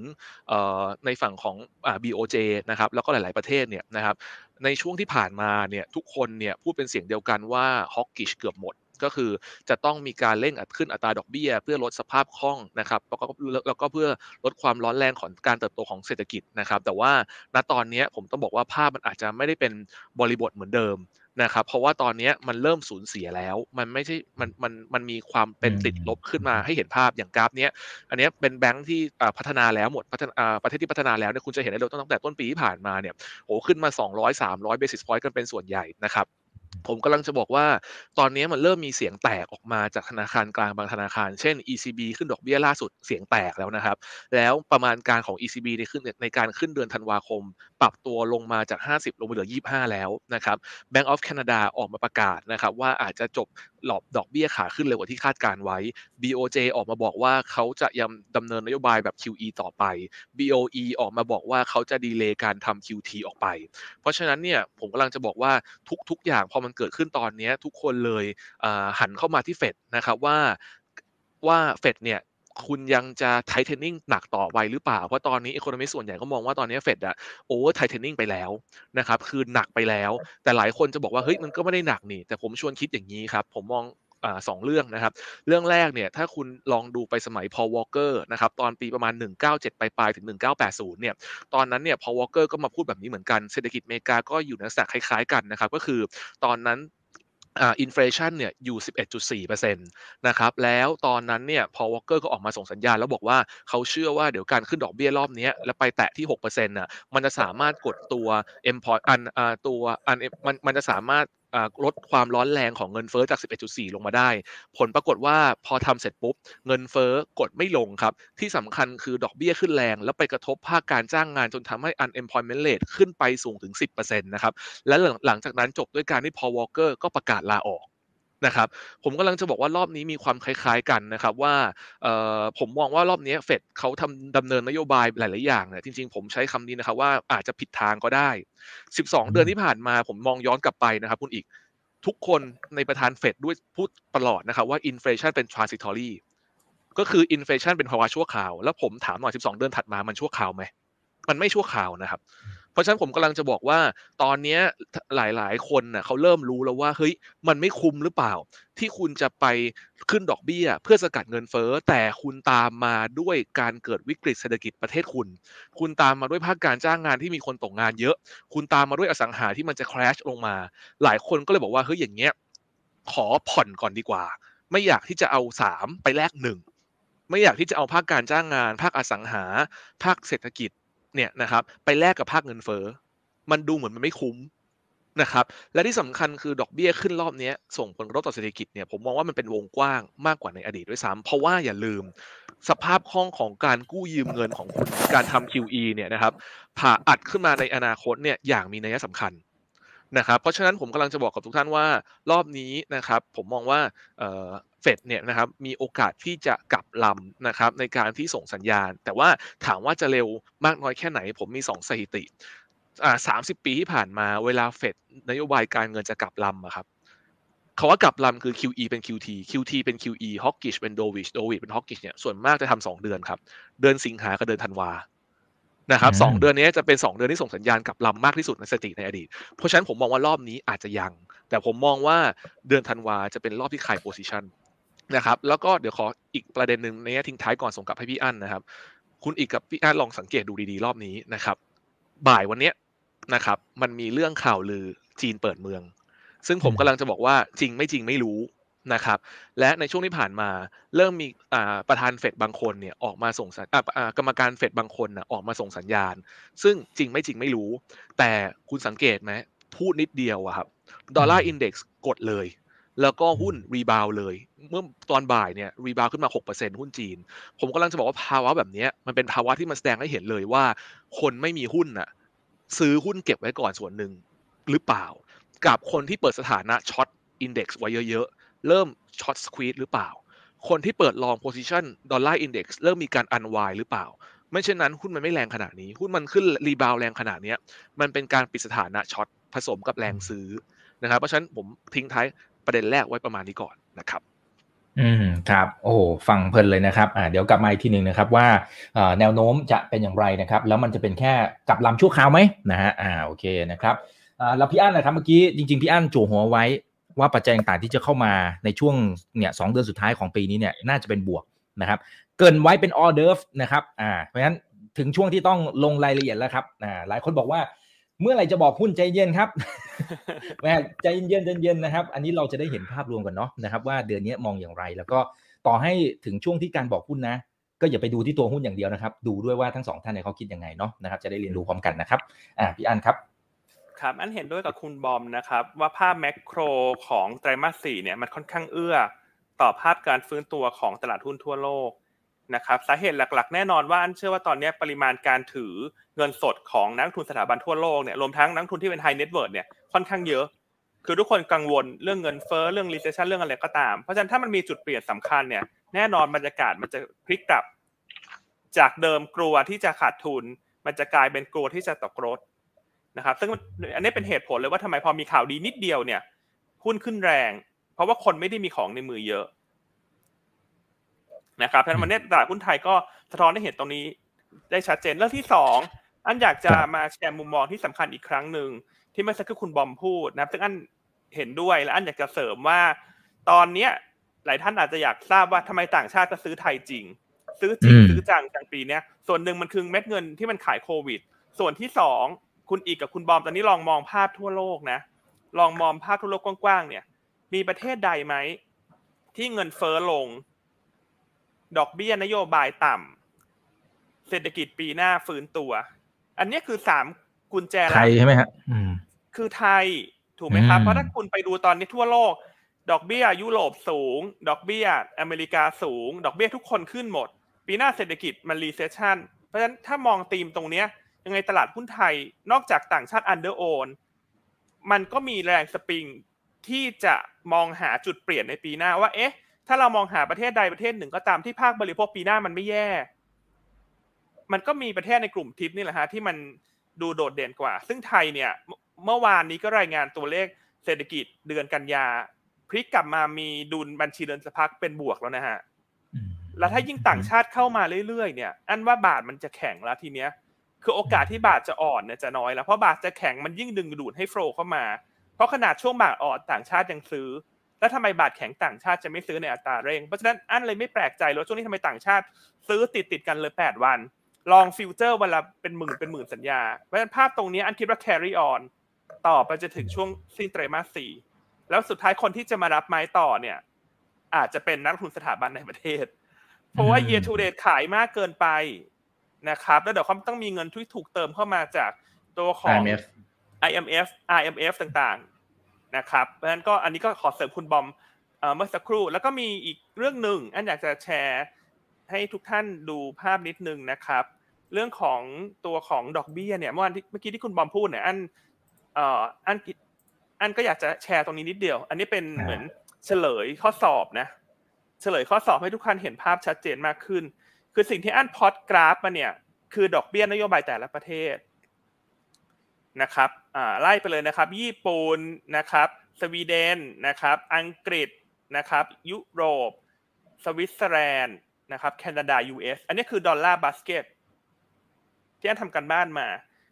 [SPEAKER 2] ในฝั่งของ BOJ นะครับแล้วก็หลาย ๆ ประเทศเนี่ยนะครับในช่วงที่ผ่านมาเนี่ยทุกคนเนี่ยพูดเป็นเสียงเดียวกันว่าฮอกกิชเกือบหมด ก็คือจะต้องมีการเร่งอัดขึ้นอัตราดอกเบี้ย เพื่อลดสภาพคล่องนะครับแล้วก็แล้วก็เพื่อลดความร้อนแรงของการเติบโตของเศรษฐกิจนะครับ แต่ว่าณตอนนี้ผมต้องบอกว่าภาพมันอาจจะไม่ได้เป็นบริบทเหมือนเดิมนะครับเพราะว่าตอนนี้มันเริ่มสูญเสียแล้ว มันไม่ใช่มันมันมันมีความเป็นติดลบขึ้นมาให้เห็นภาพอย่างกราฟเนี้ยอันนี้เป็นแบงค์ที่พัฒนาแล้วหมดพัฒนาประเทศที่พัฒนาแล้วเนี่ยคุณจะเห็นได้เลยตั้งแต่ต้นปีที่ผ่านมาเนี่ยโอ้ขึ้นมา 200 300 basis point กันเป็นส่วนใหญ่นะครับ ผมกำลังจะบอกว่า ตอนนี้มันเริ่มมีเสียงแตกออกมาจากธนาคารกลางบางธนาคาร เช่น ECB ขึ้นดอกเบี้ยล่าสุดเสียงแตกแล้วนะครับ แล้วประมาณการของ ECB ในขึ้นในการขึ้นเดือนธันวาคม ปรับตัวลงมาจาก 50 ลงมาเหลือ 25 แล้วนะครับ Bank of Canada ออกมาประกาศนะครับว่าอาจจะจบรอบดอกเบี้ยขาขึ้นเร็วกว่าที่คาดการณ์ไว้ BOJ ออกมาบอกว่าเขาจะยังดำเนินนโยบายแบบ QE ต่อไป BOE ออกมาบอกว่าเขาจะ delay การทำ QT ออกไป เพราะฉะนั้นเนี่ยผมกำลังจะบอกว่าทุกๆอย่างพอมันเกิดขึ้นตอนนี้ทุกคนเลยหันเข้ามาที่เฟดนะครับว่าว่าเฟดเนี่ย คุณยังจะ tightening หนักต่อไปหรือเปล่า เพราะตอนนี้ economist ส่วนใหญ่ก็มองว่าตอนนี้เฟดอะ over tightening ไปแล้วนะครับคือหนักไปแล้ว แต่หลายคนจะบอกว่าเฮ้ยมันก็ไม่ได้หนักนี่ แต่ผมชวนคิดอย่างนี้ครับ ผมมองสองเรื่องนะครับ เรื่องแรกเนี่ยถ้าคุณลองดูไปสมัย Paul Volcker นะครับตอนปีประมาณ 197 ปลายๆถึง 1980 เนี่ยตอนนั้นเนี่ย Paul Volcker ก็มาพูดแบบนี้เหมือนกันเศรษฐกิจอเมริกาก็อยู่ในลักษณะคล้ายๆกันนะครับก็คือตอนนั้น inflation เนี่ยอยู่ 11.4%นะครับแล้วตอนนั้นเนี่ย Paul Volcker ก็ออกมาส่งสัญญาณ แล้วบอกว่าเขาเชื่อว่าเดี๋ยวการขึ้นดอกเบี้ยรอบนี้แล้วไปแตะที่6%น่ะมันจะสามารถกดตัว e m p o r t อันตัวอันมันมันจะสามารถ ลดความร้อนแรงของเงินเฟ้อจาก 11.4 ลงมาได้ ผลปรากฏว่าพอทำเสร็จปุ๊บ เงินเฟ้อกดไม่ลงครับ ที่สำคัญคือดอกเบี้ยขึ้นแรง แล้วไปกระทบภาคการจ้างงานจนทำให้ unemployment rate ขึ้นไปสูงถึง 10%นะครับ และหลังจากนั้นจบด้วยการที่พอวอลเกอร์ก็ประกาศลาออก นะครับผมกำลังจะบอกว่ารอบนี้มีความคล้ายๆกันนะครับว่าผมมองว่ารอบนี้เฟดเขาทำดำเนินนโยบายหลายๆอย่างเนี่ยจริงๆผมใช้คำนี้นะครับว่าอาจจะผิดทางก็ได้ 12 เดือนที่ผ่านมาผมมองย้อนกลับไปนะครับคุณอีกทุกคนในประธานเฟดด้วยพูดตลอดนะครับว่าอินฟลชันเป็น transitory ก็คือ inflation เป็นภาวะชั่วคราว แล้วผมถามหน่อย 12 เดือนถัดมามันชั่วคราวไหมมันไม่ชั่วคราวนะครับ เพราะฉะนั้นผมกำลังจะบอกว่าตอนเนี้ยหลายๆ คนน่ะเขาเริ่มรู้แล้วว่าเฮ้ยมันไม่คุ้มหรือเปล่า ที่คุณจะไปขึ้นดอกเบี้ย เพื่อสกัดเงินเฟ้อแต่คุณตามมาด้วยการเกิดวิกฤตเศรษฐกิจประเทศคุณ คุณตามมาด้วยภาคการจ้างงานที่มีคนตกงานเยอะ คุณตามมาด้วยอสังหาที่มันจะ crash ลงมา หลายคนก็เลยบอกว่าเฮ้ยอย่างเงี้ยขอผ่อนก่อนดีกว่า ไม่อยากที่จะเอาสามไปแลกหนึ่งไม่อยากที่จะเอาภาคการจ้างงาน ภาคอสังหา ภาคเศรษฐกิจ เนี่ยนะครับไปแลกกับภาคเงินเฟ้อมันดูเหมือนมันไม่คุ้มนะครับและที่สำคัญคือดอกเบี้ยขึ้นรอบนี้ส่งผลกระทบต่อเศรษฐกิจเนี่ยผมมองว่ามันเป็นวงกว้างมากกว่าในอดีตด้วยซ้ำเพราะว่าอย่าลืมสภาพคล่องของการกู้ยืมเงินของคุณการทำ QE เนี่ยนะครับผ่าอัดขึ้นมาในอนาคตเนี่ยอย่างมีนัยสำคัญ นะครับเพราะฉะนั้นผมกำลังจะบอกกับทุกท่านว่ารอบนี้นะครับผมมองว่าเฟดเนี่ยนะครับมีโอกาสที่จะกลับลำนะครับในการที่ส่งสัญญาณ แต่ว่าถามว่าจะเร็วมากน้อยแค่ไหน ผมมี 2 สถิติอ่าสามสิบปีที่ผ่านมาเวลาเฟดนโยบายการเงินจะกลับลำอะครับคาว่ากลับลำคือ QE เป็น QT QT เป็น QE Hawkish เป็น Dovish Dovish เป็น Hawkish เนี่ยส่วนมากจะทำสองเดือนครับ เดือนสิงหากับเดือนธันวา นะครับสองเดือนนี้จะเป็นสองเดือนที่ส่งสัญญาณกลับลำมากที่สุดในสถิติในอดีต เพราะฉะนั้นผมมองว่ารอบนี้อาจจะยัง แต่ผมมองว่าเดือนธันวาจะเป็นรอบที่ขายโพซิชันนะครับแล้วก็เดี๋ยวขออีกประเด็นหนึ่งในทิ้งท้ายก่อนส่งกลับให้พี่อั้นนะครับ คุณอีกกับพี่อั้นลองสังเกตดูดีๆ รอบนี้นะครับ บ่ายวันเนี้ยนะครับ มันมีเรื่องข่าวลือจีนเปิดเมือง ซึ่งผมกำลังจะบอกว่าจริงไม่จริงไม่รู้ นะครับ และในช่วงที่ผ่านมาเริ่มมีประธานเฟดบางคนเนี่ยออกมาส่งสัญกรรมการเฟดบางคนนะออกมาส่งสัญญาณ ซึ่งจริงไม่จริงไม่รู้ แต่คุณสังเกตไหมพูดนิดเดียวอะครับดอลลาร์อินเด็กซ์กดเลย แล้วก็หุ้น rebound เลย เมื่อตอนบ่ายเนี่ย rebound ขึ้นมา 6%หุ้นจีน ผมกำลังจะบอกว่าภาวะแบบนี้มันเป็นภาวะที่มันแสดงให้เห็นเลยว่า คนไม่มีหุ้นน่ะซื้อหุ้นเก็บไว้ก่อนส่วนหนึ่งหรือเปล่า กับคนที่เปิดสถานะ short index ไว้เยอะๆ เริ่ม short squeeze หรือเปล่า คนที่เปิด long position dollar index เริ่มมีการ unwind หรือเปล่า ไม่เช่นนั้นหุ้นมันไม่แรงขนาดนี้ หุ้นมันขึ้น rebound แรงขนาดนี้มันเป็นการปิดสถานะ shortผสมกับแรงซื้อนะครับเพราะฉะนั้นผมทิ้งท้ายประเด็นแรกไว้ประมาณนี้ก่อนนะครับ
[SPEAKER 1] อืมครับโอ้ฟังเพลินเลยนะครับอ่าเดี๋ยวกลับมาอีกทีหนึ่งนะครับว่าแนวโน้มจะเป็นอย่างไรนะครับแล้วมันจะเป็นแค่กับลำชั่วคราวไหมนะฮะอ่าโอเคนะครับอ่าแล้วพี่อั้นนะครับเมื่อกี้จริงๆพี่อั้นจู่หัวไว้ ว่าปัจจัยต่างๆที่จะเข้ามาในช่วงเนี่ยสเดือนสุดท้ายของปีนี้เนี่ยน่าจะเป็นบวกนะครับเกินไว้เป็นออเดอร์ฟนะครับอ่าเพราะฉะนั้นถึงช่วงที่ต้องลงรายละเอียดแล้วครับอ่าหลายคนบอกว่าเมื่อไหร่จะบอกหุ้นใจเย็นครับแม่ใจเย็นใจเย็นนะครับ อันนี้เราจะได้เห็นภาพรวมกันเนาะนะครับว่าเดือนนี้มองอย่างไร แล้วก็ต่อให้ถึงช่วงที่การบอกหุ้นนะ ก็อย่าไปดูที่ตัวหุ้นอย่างเดียวนะครับ ดูด้วยว่าทั้งสองท่านเนี่ยเขาคิดยังไงเนาะนะครับจะได้เรียนรู้พร้อมกันนะครับอ่าพี่อันครับ
[SPEAKER 3] ครับอันเห็นด้วยกับคุณบอมนะครับ ว่าภาพแมกโครของไตรมาสสี่เนี่ยมันค่อนข้างเอื้อต่อภาพการฟื้นตัวของตลาดหุ้นทั่วโลกนะครับสาเหตุหลักๆ แน่นอนว่าอั้นเชื่อว่าตอนนี้ปริมาณการถือเงินสดของนักลงทุนสถาบันทั่วโลกเนี่ยรวมทั้งนักลงทุนที่เป็น high net worth เนี่ยค่อนข้างเยอะ คือทุกคนกังวลเรื่องเงินเฟ้อเรื่อง recession เรื่องอะไรก็ตาม เพราะฉะนั้นถ้ามันมีจุดเปลี่ยนสำคัญเนี่ยแน่นอนบรรยากาศมันจะพลิกกลับ จากเดิมกลัวที่จะขาดทุน มันจะกลายเป็นกลัวที่จะตกรถ นะครับซึ่งอันนี้เป็นเหตุผลเลยว่าทำไมพอมีข่าวดีนิดเดียวเนี่ยหุ้นขึ้นแรง เพราะว่าคนไม่ได้มีของในมือเยอะนะครับเพราะฉะนั้นวันนี้ตลาดหุ้นไทยก็สะท้อนให้เห็นตรงนี้ได้ชัดเจนเรื่องที่สองอันอยากจะมาแชร์มุมมองที่สำคัญอีกครั้งหนึ่งที่เมื่อสักครู่คุณบอมพูดนะซึ่งอันเห็นด้วยและอันอยากจะเสริมว่า ตอนเนี้ยหลายท่านอาจจะอยากทราบว่าทำไมต่างชาติก็ซื้อไทยจริง ซื้อจริงซื้อจังจังปีเนี้ยส่วนหนึ่งมันคือเม็ดเงินที่มันขายโควิด ส่วนที่สอง คุณอีกกับคุณบอมตอนนี้ลองมองภาพทั่วโลกนะ ลองมองภาพทั่วโลกกว้างๆเนี่ย มีประเทศใดไหม ที่เงินเฟ้อลง ดอกเบี้ยนโยบายต่ำเศรษฐกิจปีหน้าฟื้นตัว อันนี้คือสามกุญแจ
[SPEAKER 1] ไทยใช่ไหมฮะ
[SPEAKER 3] คือไทยถูกไหมครับ เพราะถ้าคุณไปดูตอนนี้ทั่วโลก ดอกเบี้ยยุโรปสูง ดอกเบี้ยอเมริกาสูง ดอกเบี้ยทุกคนขึ้นหมด ปีหน้าเศรษฐกิจมัน recession เพราะฉะนั้นถ้ามองธีมตรงเนี้ย ยังไงตลาดหุ้นไทยนอกจากต่างชาติ underown มันก็มีแรงสปริงที่จะมองหาจุดเปลี่ยนในปีหน้าว่า เอ๊ะ ถ้าเรามองหาประเทศใดประเทศหนึ่งก็ตามที่ภาคบริโภคปีหน้ามันไม่แย่ มันก็มีประเทศในกลุ่มทิปนี่แหละฮะที่มันดูโดดเด่นกว่า ซึ่งไทยเนี่ยเมื่อวานนี้ก็รายงานตัวเลขเศรษฐกิจเดือนกันยาพลิกกลับมามีดุลบัญชีเดินสะพัดเป็นบวกแล้วนะฮะ แล้วถ้ายิ่งต่างชาติเข้ามาเรื่อยๆเนี่ย อันว่าบาทมันจะแข็งแล้วทีเนี้ย คือโอกาสที่บาทจะอ่อนเนี่ยจะน้อยแล้วเพราะบาทจะแข็งมันยิ่งดึงดูดให้โฟลเข้ามา เพราะขนาดช่วงบาทอ่อนต่างชาติยังซื้อ แล้วทำไมบาทแข็งต่างชาติจะไม่ซื้อในอัตราเร่ง เพราะฉะนั้นอันเลยไม่แปลกใจเลยช่วงนี้ทำไมต่างชาติ ซื้อติดติดกันเลยแปดวัน ลองฟิวเจอร์วันละเป็นหมื่นเป็นหมื่นสัญญา เพราะฉะนั้นภาพตรงนี้อันคิดว่า carry on ต่อไปจะถึงช่วงสิ้นไตรมาสสี่แล้วสุดท้ายคนที่จะมารับไม้ต่อเนี่ย อาจจะเป็นนักทุนสถาบันในประเทศ เพราะว่า year to date ขายมากเกินไป นะครับแล้วเดี๋ยวเขาต้องมีเงินที่ถูกเติมเข้ามาจากตัวของ
[SPEAKER 1] IMF
[SPEAKER 3] IMF IMF ต่างๆนะครับเพราะฉะนั้นก็อันนี้ก็ขอเสริมคุณบอมเอ่อเมื่อสักครู่ แล้วก็มีอีกเรื่องหนึ่งอันอยากจะแชร์ให้ทุกท่านดูภาพนิดนึงนะครับ เรื่องของตัวของดอกเบี้ยเนี่ยเมื่อวานที่เมื่อกี้ที่คุณบอมพูดเนี่ยอันเอ่ออั้นอั้นก็อยากจะแชร์ตรงนี้นิดเดียว อันนี้เป็น
[SPEAKER 1] อ่า
[SPEAKER 3] เหมือนเฉลยข้อสอบนะ เฉลยข้อสอบให้ทุกท่านเห็นภาพชัดเจนมากขึ้น คือสิ่งที่อั้นพอดกราฟมาเนี่ยคือดอกเบี้ยนโยบายแต่ละประเทศนะครับอ่าไล่ไปเลยนะครับ ญี่ปุ่นนะครับ สวีเดนนะครับ อังกฤษนะครับ ยุโรป สวิตเซอร์แลนด์นะครับ แคนาดา US อันนี้คือ dollar basketที่อันทำกันบ้านมา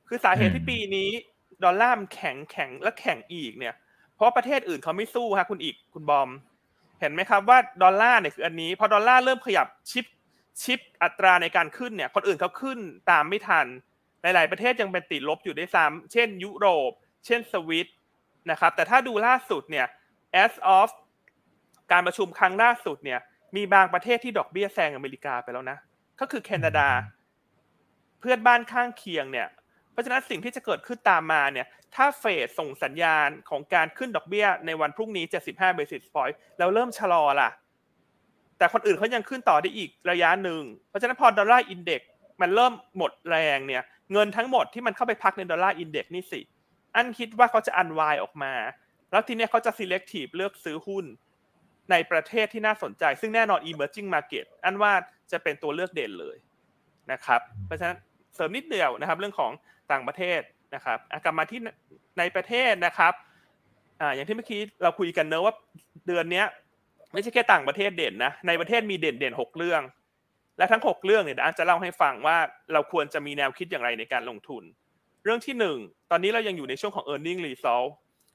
[SPEAKER 3] คือสาเหตุที่ปีนี้ดอลลาร์มันแข็งแข็งและแข็งอีกเนี่ย เพราะว่าประเทศอื่นเขาไม่สู้ฮะคุณอีกคุณบอม เห็นไหมครับว่าดอลลาร์เนี่ยคืออันนี้ พอดอลลาร์เริ่มขยับชิป ชิปอัตราในการขึ้นเนี่ยคนอื่นเขาขึ้นตามไม่ทัน หลาย ๆ ประเทศยังเป็นติดลบอยู่ด้วยซ้ำเช่น ยุโรป เช่นสวิตนะครับแต่ถ้าดูล่าสุดเนี่ย as of การประชุมครั้งล่าสุดเนี่ยมีบางประเทศที่ดอกเบี้ยแซงอเมริกาไปแล้วนะ ก็คือแคนาดา เพื่อนบ้านข้างเคียงเนี่ยเพราะฉะนั้นสิ่งที่จะเกิดขึ้นตามมาเนี่ยถ้าเฟดส่งสัญญาณของการขึ้นดอกเบี้ยในวันพรุ่งนี้ 75 basis point แล้วเริ่มชะลอล่ะ แต่คนอื่นเขายังขึ้นต่อได้อีกระยะหนึ่ง เพราะฉะนั้นพอ dollar index มันเริ่มหมดแรงเนี่ย เงินทั้งหมดที่มันเข้าไปพักใน dollar index นี่สิ อั้นคิดว่าเขาจะ unwind ออกมา แล้วทีเนี้ยเขาจะ selective เลือกซื้อหุ้นในประเทศที่น่าสนใจ ซึ่งแน่นอน emerging market อันว่าจะเป็นตัวเลือกเด่นเลยนะครับ เพราะฉะนั้นเสริมนิดเดียวนะครับ เรื่องของต่างประเทศนะครับกลับมาที่ในประเทศนะครับ อ่าอย่างที่เมื่อกี้เราคุยกันเนอะว่าเดือนเนี้ย ไม่ใช่แค่ต่างประเทศเด่นนะ ในประเทศมีเด่นเด่นหกเรื่อง และทั้งหกเรื่องเนี่ยเดี๋ยวอันจะเล่าให้ฟังว่าเราควรจะมีแนวคิดอย่างไรในการลงทุน เรื่องที่หนึ่งตอนนี้เรายังอยู่ในช่วงของ e a r n i n g result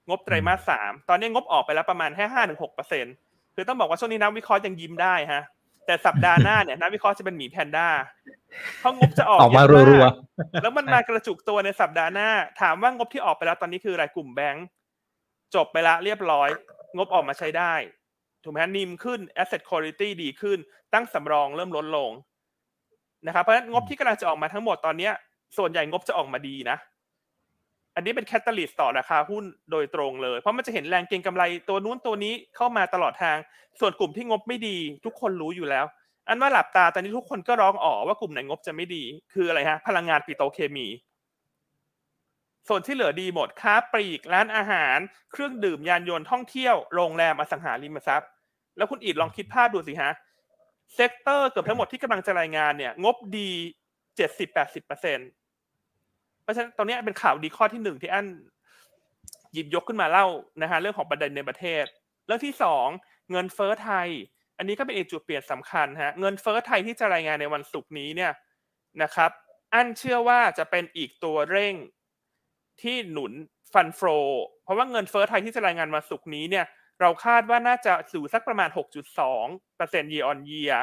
[SPEAKER 3] งบไตรมาสสามตอนนี้งบออกไปแล้วประมาณแค่ห้าถึงหกเปอร์เซ็นคือต้องบอกว่าช่วงนี้นักวิเคราะห์ยังยิ้มได้ฮะ แต่สัปดาห์หน้าเนี่ยนักวิเคราะห์จะเป็นหมีแพนด้าเพราะงบจะออก
[SPEAKER 1] ออกมา
[SPEAKER 3] เยะ
[SPEAKER 1] รัว
[SPEAKER 3] แล้วมันมากระจุกตัวในสัปดาห์หน้า ถามว่างบที่ออกไปแล้วตอนนี้คืออะไรกลุ่มแบงก์จบไปละเรียบร้อย งบออกมาใช้ได้ ถูกไหมฮะนิมขึ้น asset quality ดีขึ้น ตั้งสำรองเริ่มลดลงนะครับเพราะฉะนั้นงบที่กำลังจะออกมาทั้งหมดตอนเนี้ยส่วนใหญ่งบจะออกมาดีนะ อันนี้เป็นแคตตาลิสต์ต่อราคาหุ้นโดยตรงเลย เพราะมันจะเห็นแรงเก็งกำไรตัวนู้นตัวนี้เข้ามาตลอดทาง ส่วนกลุ่มที่งบไม่ดี ทุกคนรู้อยู่แล้ว อันว่าหลับตาตอนนี้ทุกคนก็ร้องอ๋อว่ากลุ่มไหนงบจะไม่ดี คืออะไรฮะ พลังงานปิโตรเคมี ส่วนที่เหลือดีหมดค้าปลีกร้านอาหาร เครื่องดื่มยานยนต์ท่องเที่ยวโรงแรมอสังหาริมทรัพย์ แล้วคุณอีดลองคิดภาพดูสิฮะ sector เกือบทั้งหมดที่กำลังจะรายงานเนี่ย งบดีเจ็ดสิบแปดสิบเปอร์เซ็นต์เพราะฉะนั้นตรงนี้เป็นข่าวดีข้อที่หนึ่งที่อั้นหยิบยกขึ้นมาเล่านะฮะเรื่องของประเด็นในประเทศ เรื่องที่สองเงินเฟ้อไทย อันนี้ก็เป็นอีกจุดเปลี่ยนสำคัญฮะเงินเฟ้อไทยที่จะรายงานในวันศุกร์นี้เนี่ยนะครับ อั้นเชื่อว่าจะเป็นอีกตัวเร่งที่หนุน fund flow เพราะว่าเงินเฟ้อไทยที่จะรายงานวันศุกร์นี้เนี่ย เราคาดว่าน่าจะสู่สักประมาณ 6.2% year on year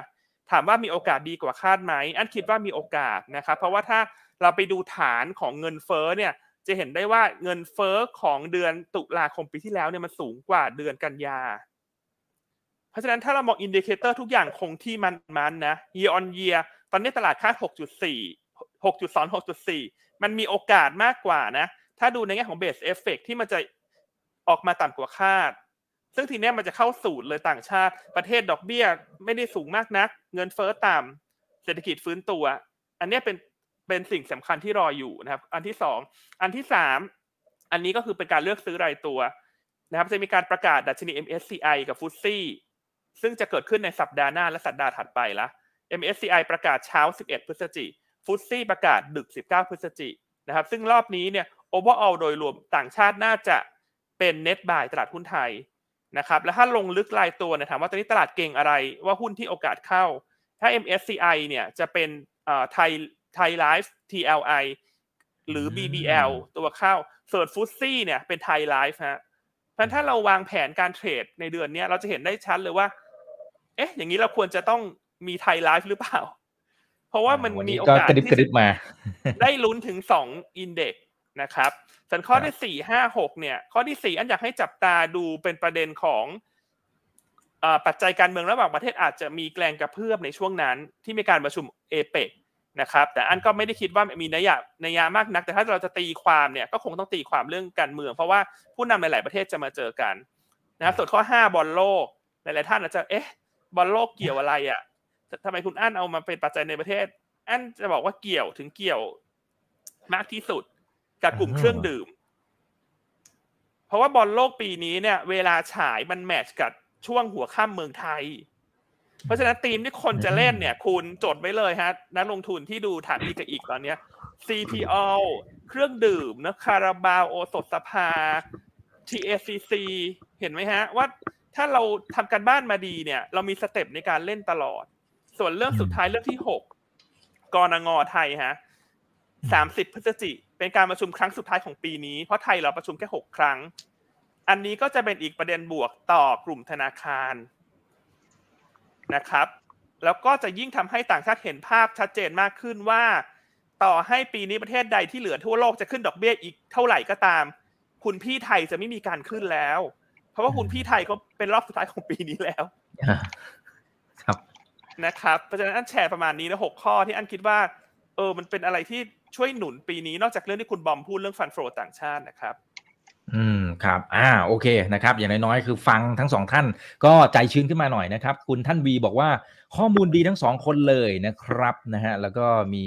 [SPEAKER 3] ถามว่ามีโอกาสดีกว่าคาดไหม อั้นคิดว่ามีโอกาสนะครับ เพราะว่าถ้าเราไปดูฐานของเงินเฟ้อเนี่ย จะเห็นได้ว่าเงินเฟ้อของเดือนตุลาคมปีที่แล้วเนี่ยมันสูงกว่าเดือนกันยา เพราะฉะนั้นถ้าเรามอง indicator ทุกอย่างคงที่มันมันนะ year on year ตอนนี้ตลาดคาด 6.4 6.2 6.4 มันมีโอกาสมากกว่านะ ถ้าดูในแง่ของ base effect ที่มันจะออกมาต่ำกว่าคาด ซึ่งทีเนี้ยมันจะเข้าสูตรเลยต่างชาติ ประเทศดอกเบี้ย ไม่ได้สูงมากนัก เงินเฟ้อต่ำเศรษฐกิจฟื้นตัว อันเนี้ยเป็นเป็นสิ่งสำคัญที่รออยู่นะครับ อันที่สองอันที่สามอันนี้ก็คือเป็นการเลือกซื้อรายตัวนะครับ จะมีการประกาศดัชนี MSCI กับฟุตซี่ซึ่งจะเกิดขึ้นในสัปดาห์หน้าและสัปดาห์ถัดไปละ MSCI ประกาศเช้า 11 พฤศจิฟุตซี่ประกาศดึก 19 พฤศจินะครับ ซึ่งรอบนี้เนี่ย overall โดยรวมต่างชาติน่าจะเป็น net buy ตลาดหุ้นไทย นะครับแล้วถ้าลงลึกรายตัวเนี่ยถามว่าตอนนี้ตลาดเก่งอะไรว่าหุ้นที่โอกาสเข้า ถ้า MSCI เนี่ยจะเป็นไทยไทยไลฟ์ TLI หรือ BBL ตัวเข้าส่วนฟุตซี่เนี่ยเป็นไทยไลฟ์ฮะเพราะถ้าเราวางแผนการเทรดในเดือนนี้เราจะเห็นได้ชัดเลยว่า เอ๊ะ อย่างนี้เราควรจะต้องมีไทยไลฟ์หรือเปล่า เพราะว่ามันมีโอกาส
[SPEAKER 1] กระดิบกระดิบมา
[SPEAKER 3] ได้ลุ้นถึงสองอินเด็กนะครับ ส่วนข้อที่สี่ห้าหกเนี่ย ข้อที่สี่อันอยากให้จับตาดูเป็นประเด็นของปัจจัยการเมืองระหว่างประเทศอาจจะมีแกลงกระเพื่อมในช่วงนั้น ที่มีการประชุมเอเปกนะครับ แต่อันก็ไม่ได้คิดว่ามีนัยยะนัยยะมากนัก แต่ถ้าเราจะตีความเนี่ยก็คงต้องตีความเรื่องการเมือง เพราะว่าผู้นำในหลายประเทศจะมาเจอกันนะครับส่วนข้อห้าบอลโลกหลาย ๆ ท่านอาจจะเอ๊ะบอลโลกเกี่ยวอะไรอะทำไมคุณอั้นเอามาเป็นปัจจัยในประเทศ อันจะบอกว่าเกี่ยวถึงเกี่ยวมากที่สุด กับกลุ่มเครื่องดื่ม เพราะว่าบอลโลกปีนี้เนี่ย เวลาฉายมันแมทช์กับช่วงหัวข้ามเมืองไทย เพราะฉะนั้นทีมที่คนจะเล่นเนี่ย คุณจดไว้เลยฮะนักลงทุนที่ดูฐานอีกอีกตอนเนี้ย CPO เครื่องดื่มนะคาราบาวโอสถสภา TACC เห็นไหมฮะ ว่าถ้าเราทำการบ้านมาดีเนี่ย เรามีสเต็ปในการเล่นตลอด ส่วนเรื่องสุดท้ายเรื่องที่หกกรงไทยฮะสามสิบพฤศจิ เป็นการประชุมครั้งสุดท้ายของปีนี้ เพราะไทยเราประชุมแค่หกครั้ง อันนี้ก็จะเป็นอีกประเด็นบวกต่อกลุ่มธนาคารนะครับ แล้วก็จะยิ่งทำให้ต่างชาติเห็นภาพชัดเจนมากขึ้นว่า ต่อให้ปีนี้ประเทศใดที่เหลือทั่วโลกจะขึ้นดอกเบี้ยอีกเท่าไหร่ก็ตาม คุณพี่ไทยจะไม่มีการขึ้นแล้ว เพราะว่าคุณพี่ไทยก็เป็นรอบสุดท้ายของปีนี้แล้ว
[SPEAKER 1] ครับ
[SPEAKER 3] นะครับเพราะฉะนั้นอันแชร์ประมาณนี้นะหกข้อที่อันคิดว่า เออมันเป็นอะไรที่ช่วยหนุนปีนี้นอกจากเรื่องที่คุณบอมพูดเรื่องฟันโฟต่างชาตินะครับ
[SPEAKER 1] อืมครับอ่าโอเคนะครับ อย่างน้อยๆคือฟังทั้งสองท่านก็ใจชื้นขึ้นมาหน่อยนะครับ คุณท่านวีบอกว่าข้อมูลดีทั้งสองคนเลยนะครับนะฮะแล้วก็มี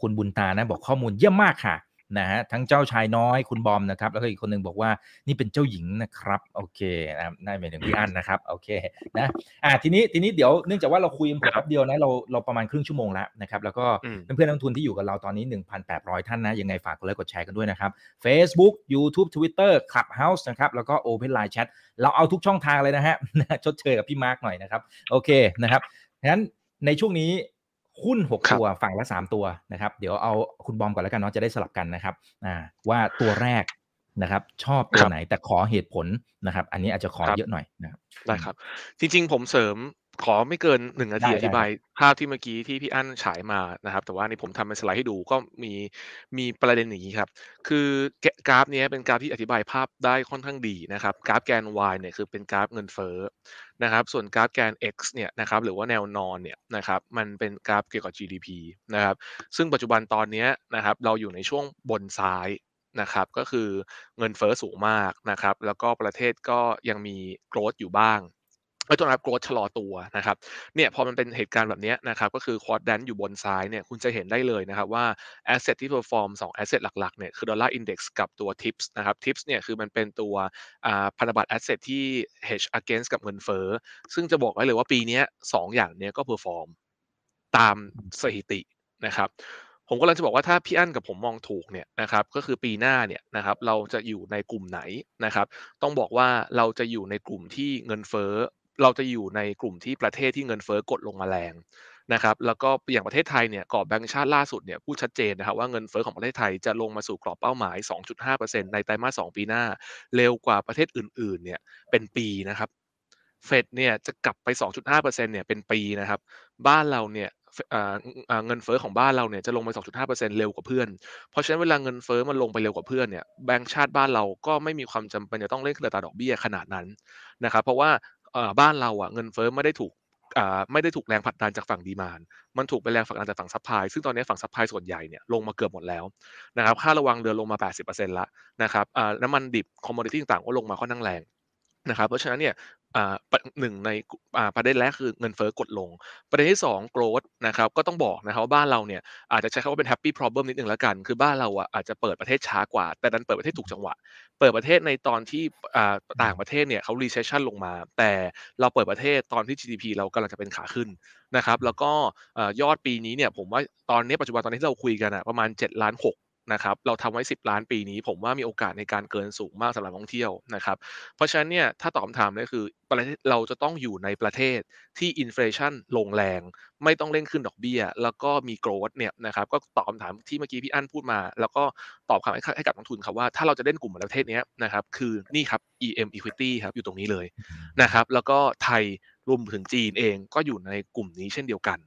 [SPEAKER 1] คุณบุญตานะบอกข้อมูลเยี่ยมมากค่ะ นะฮะทั้งเจ้าชายน้อยคุณบอมนะครับ แล้วก็อีกคนหนึ่งบอกว่านี่เป็นเจ้าหญิงนะครับ โอเคนะครับน่าหมายถึงพี่อั้นนะครับโอเคนะอ่าทีนี้ทีนี้เดี๋ยวเนื่องจากว่าเราคุยกันแป๊บเดียวนะเราเราประมาณครึ่งชั่วโมงแล้วนะครับแล้วก็เพื่อนๆนักทุนที่อยู่กับเราตอนนี้ 1,800 ท่านนะยังไงฝากกดไลค์กดแชร์กันด้วยนะครับ Facebook YouTube Twitter Clubhouse นะครับแล้วก็ Open Line Chat เราเอาทุกช่องทางเลยนะฮะชดเชยกับพี่มาร์กหน่อยนะครับโอเคนะครับงั้นในช่วงนี้ หุ้นหกตัวฝั่งละสามตัวนะครับ เดี๋ยวเอาคุณบอมก่อนแล้วกันเนาะจะได้สลับกันนะครับอ่าว่าตัวแรกนะครับ ชอบตัวไหนแต่ขอเหตุผลนะครับ อันนี้อาจจะขอเยอะหน่อยนะครับ
[SPEAKER 2] ได้ครับ จริง ๆ ผมเสริมขอไม่เกินหนึ่งนาทีอธิบายภาพที่เมื่อกี้ที่พี่อั้นฉายมานะครับ แต่ว่านี่ผมทำเป็นสไลด์ให้ดูก็มีมีประเด็นอย่างนี้ครับ คือกราฟนี้เป็นกราฟที่อธิบายภาพได้ค่อนข้างดีนะครับ กราฟแกน Y เนี่ยคือเป็นกราฟเงินเฟ้อ นะครับส่วนกราฟแกน X เนี่ยนะครับหรือว่าแนวนอนเนี่ยนะครับมันเป็นกราฟเกี่ยวกับ GDP นะครับซึ่งปัจจุบันตอนนี้นะครับเราอยู่ในช่วงบนซ้ายนะครับก็คือเงินเฟ้อสูงมากนะครับแล้วก็ประเทศก็ยังมี growth อยู่บ้าง ตัวนับ growth ชะลอตัวนะครับเนี่ยพอมันเป็นเหตุการณ์แบบนี้นะครับก็คือ quadrant อยู่บนซ้ายเนี่ยคุณจะเห็นได้เลยนะครับว่า asset ที่ perform สอง asset หลักๆเนี่ยคือ dollar index กับตัว TIPS นะครับ TIPS เนี่ยคือมันเป็นตัวพันธบัตร asset ที่ hedge against กับเงินเฟ้อซึ่งจะบอกไว้เลยว่าปีนี้สองอย่างเนี้ก็ perform ตามสถิตินะครับผมก็เลยจะบอกว่าถ้าพี่อั้นกับผมมองถูกเนี่ยนะครับก็คือปีหน้าเนี่ยนะครับเราจะอยู่ในกลุ่มไหนนะครับต้องบอกว่าเราจะอยู่ในกลุ่มที่เงินเฟ้อ เราจะอยู่ในกลุ่มที่ประเทศที่เงินเฟ้อกดลงมาแรงนะครับแล้วก็อย่างประเทศไทยเนี่ยกรอบแบงก์ชาติล่าสุดเนี่ยพูดชัดเจนนะครับว่าเงินเฟ้อของประเทศไทยจะลงมาสู่กรอบเป้าหมาย 2.5%ในไตรมาส 2 ปีหน้า เร็วกว่าประเทศอื่นๆเนี่ยเป็นปีนะครับเฟดเนี่ยจะกลับไป 2.5%เนี่ยเป็นปีนะครับ บ้านเราเนี่ยเงินเฟ้อของบ้านเราเนี่ยจะลงไป 2.5%เร็วกว่าเพื่อน เพราะฉะนั้นเวลาเงินเฟ้อมันลงไปเร็วกว่าเพื่อนเนี่ยแบงก์ชาติบ้านเราก็ไม่มีความจำเป็นจะต้องเร่งอัตราดอกเบี้ยขนาดนั้นนะครับ เพราะว่า บ้านเราอะเงินเฟ้อไม่ได้ถูกไม่ได้ถูกแรงผลักดันจากฝั่ง demand มันถูกไปแรงผลักดันจากฝั่ง supply ซึ่งตอนนี้ฝั่ง supply ส่วนใหญ่เนี่ยลงมาเกือบหมดแล้วนะครับ ค่าระวังเรือลงมา 80%ละนะครับน้ำมันดิบ คอมมอดิตี้ต่างๆก็ลงมาค่อนข้างแรงนะครับ เพราะฉะนั้นเนี่ย หนึ่งในประเด็นแรกคือเงินเฟ้อกดลง ประเด็นที่2 growth นะครับก็ต้องบอกนะครับว่าบ้านเราเนี่ยอาจจะใช้คำว่าเป็น happy problem นิดนึงแล้วกัน คือบ้านเราอะอาจจะเปิดประเทศช้ากว่า แต่ดันเปิดประเทศถูกจังหวะ เปิดประเทศในตอนที่ต่างประเทศเนี่ยเขา recession ลงมา แต่เราเปิดประเทศตอนที่ GDP เรากำลังจะเป็นขาขึ้นนะครับแล้วก็ยอดปีนี้เนี่ยผมว่าตอนนี้ปัจจุบันตอนนี้ที่เราคุยกันอะประมาณ 7 ล้าน6 นะครับเราทำไว้ 10 ล้านปีนี้ ผมว่ามีโอกาสในการเกินสูงมากสำหรับนักท่องเที่ยวนะครับเพราะฉะนั้นเนี่ยถ้าตอบคำถามเนี่ยคือประเทศเราจะต้องอยู่ในประเทศที่ inflation ลงแรง ไม่ต้องเร่งขึ้นดอกเบี้ย แล้วก็มี growth เนี่ยนะครับก็ตอบคำถามที่เมื่อกี้พี่อั้นพูดมา แล้วก็ตอบคำให้ให้กับนักลงทุนครับว่าถ้าเราจะเล่นกลุ่มประเทศนี้นะครับคือนี่ครับ EM Equity ครับอยู่ตรงนี้เลยนะครับแล้วก็ไทยรวมถึงจีนเองก็อยู่ในกลุ่มนี้เช่นเดียวกัน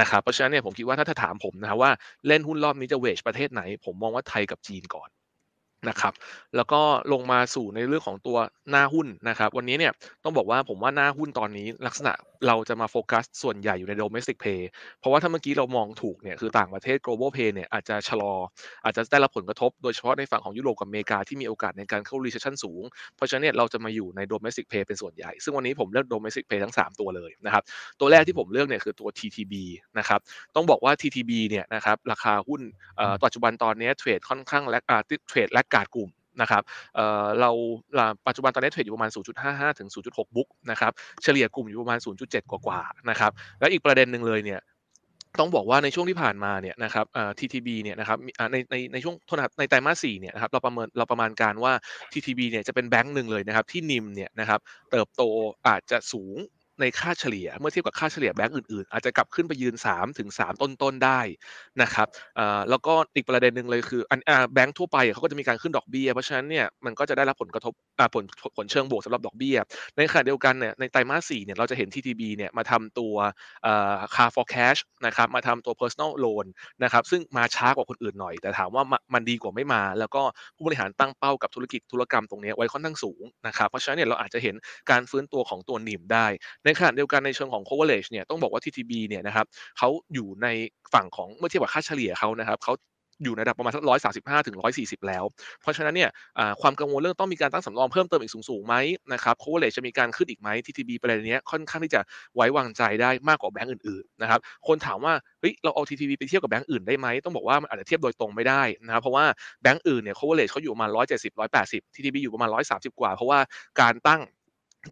[SPEAKER 2] นะครับเพราะฉะนั้นเนี่ยผมคิดว่าถ้าถ้าถามผมนะครับว่าเล่นหุ้นรอบนี้จะเวชประเทศไหน ผมมองว่าไทยกับจีนก่อนนะครับแล้วก็ลงมาสู่ในเรื่องของตัวหน้าหุ้นนะครับ วันนี้เนี่ยต้องบอกว่าผมว่าหน้าหุ้นตอนนี้ลักษณะ เราจะมาโฟกัสส่วนใหญ่อยู่ใน domestic pay เพราะว่าถ้าเมื่อกี้เรามองถูกเนี่ยคือต่างประเทศ global pay เนี่ยอาจจะชะลอ อาจจะได้รับผลกระทบโดยเฉพาะในฝั่งของยุโรปกับอเมริกาที่มีโอกาสในการเข้า recession สูง เพราะฉะนั้นเนี่ยเราจะมาอยู่ใน domestic pay เป็นส่วนใหญ่ ซึ่งวันนี้ผมเลือก domestic pay ทั้ง 3 ตัวเลยนะครับตัวแรกที่ผมเลือกเนี่ยคือตัว TTB นะครับต้องบอกว่า TTB เนี่ยนะครับราคาหุ้นปัจจุบันตอนนี้เทรดค่อนข้างแลกเทรดแลกการกลุ่ม นะครับเเราปัจจุบันตอนนี้เทรดอยู่ประมาณ 0.55 ถึง 0.6 บุ๊กนะครับเฉลี่ยกลุ่มอยู่ประมาณ 0.7 กว่าๆนะครับแล้วอีกประเด็นหนึ่งเลยเนี่ยต้องบอกว่าในช่วงที่ผ่านมาเนี่ยนะครับ TTB เนี่ยนะครับในในในช่วงโทษนะครับในไตรมาส4เนี่ยนะครับเราประเมินเราประมาณการว่า TTB เนี่ยจะเป็นแบงค์หนึ่งเลยนะครับที่นิมเนี่ยนะครับเติบโตอาจจะสูง ในค่าเฉลี่ย เมื่อเทียบกับค่าเฉลี่ยแบงก์อื่นๆ อาจจะกลับขึ้นไปยืน3ถึง3ต้นๆได้นะครับแล้วก็อีกประเด็นหนึ่งเลยคืออันแบงก์ทั่วไปเขาก็จะมีการขึ้นดอกเบี้ยเพราะฉะนั้นเนี่ยมันก็จะได้รับผลกระทบผลผลเชิงบวกสำหรับดอกเบี้ย ในขณะเดียวกันเนี่ยในไตรมาส4เนี่ยเราจะเห็น TTB เนี่ยมาทำตัว car for cash นะครับมาทำตัว personal loan นะครับซึ่งมาช้ากว่าคนอื่นหน่อย แต่ถามว่ามันดีกว่าไม่มา แล้วก็ผู้บริหารตั้งเป้ากับธุรกิจธุรกรรมตรงนี้ไว้ค่อนข้างสูงนะครับเพราะฉะนั้นเนี่ยเราอาจจะเห็นการฟื้นตัวของตัวนิมได้ในขณะเดียวกันในเชิงของ coverage เนี่ยต้องบอกว่า TTB เนี่ยนะครับเขาอยู่ในฝั่งของเมื่อเทียบกับค่าเฉลี่ยเขานะครับเขาอยู่ในระดับประมาณสักร้อยสาสิบห้าถึงร้อยสี่สิบแล้ว เพราะฉะนั้นเนี่ยความกังวลเรื่องต้องมีการตั้งสำรองเพิ่มเติมอีกสูงๆไหมนะครับโคเวเลจะมีการขึ้นอีกไหม TTB ประเด็นนี้ค่อนข้างที่จะไว้วางใจได้มากกว่าแบงก์อื่นๆนะครับคนถามว่าเฮ้ยเราเอา TTB ไปเทียบกับแบงก์อื่นได้ไหมต้องบอกว่ามันอาจจะเทียบโดยตรงไม่ได้นะครับเพราะว่าแบงก์อื่นเนี่ย coverage เขาอยู่ประมาณร้อยเจ็ดสิบร้อยแปดสิบ TTB อยู่ประมาณร้อยสามสิบกว่า เพราะว่าการตั้ง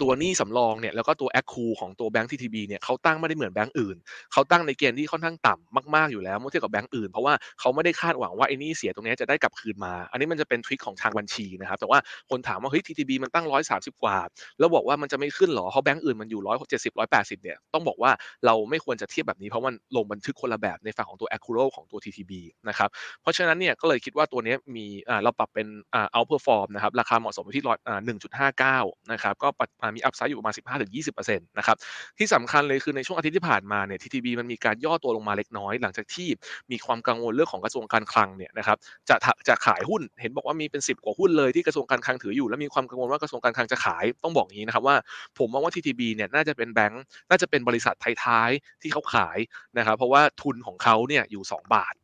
[SPEAKER 2] ตัวหนี้สำรองเนี่ยแล้วก็ตัว accrual ของตัวแบงก์ TTB เนี่ยเขาตั้งไม่ได้เหมือนแบงก์อื่นเขาตั้งในเกณฑ์ที่ค่อนข้างต่ำมากๆอยู่แล้วเมื่อเทียบกับแบงก์อื่นเพราะว่าเขาไม่ได้คาดหวังว่าไอ้หนี้เสียตรงนี้จะได้กลับคืนมา อันนี้มันจะเป็น trick ของทางบัญชีนะครับแต่ว่าคนถามว่าเฮ้ย TTB มันตั้งร้อยสามสิบกว่า แล้วบอกว่ามันจะไม่ขึ้นหรอเพราะแบงก์อื่นมันอยู่ร้อยเจ็ดสิบร้อยแปดสิบเนี่ยต้องบอกว่าเราไม่ควรจะเทียบแบบนี้เพราะมันลงบันทึกคนละแบบในฝั่งของตัว accrual ของตัว TTB นะครับเพราะฉะนั้นเนี่ยก็เลยคิดว่าตัวนี้มีเราปรับเป็นอ่า outperform นะครับราคาเหมาะสมที่ร้อยหนึ่งจุดห้าเก้านะครับก็มี upside อยู่ประมาณ 15-20%นะครับที่สำคัญเลยคือในช่วงอาทิตย์ที่ผ่านมาเนี่ย TTB มันมีการย่อตัวลงมาเล็กน้อย หลังจากที่มีความกังวลเรื่องของกระทรวงการคลังเนี่ยนะครับจะจะขายหุ้นเห็นบอกว่ามีเป็น 10 กว่าหุ้นเลยที่กระทรวงการคลังถืออยู่ และมีความกังวลว่ากระทรวงการคลังจะขายต้องบอกอย่างนี้นะครับว่า ผมมองว่า TTB เนี่ยน่าจะเป็นแบงค์น่าจะเป็นบริษัทท้ายๆที่เขาขายนะครับเพราะว่าทุนของเขาเนี่ยอยู่ 2 บาท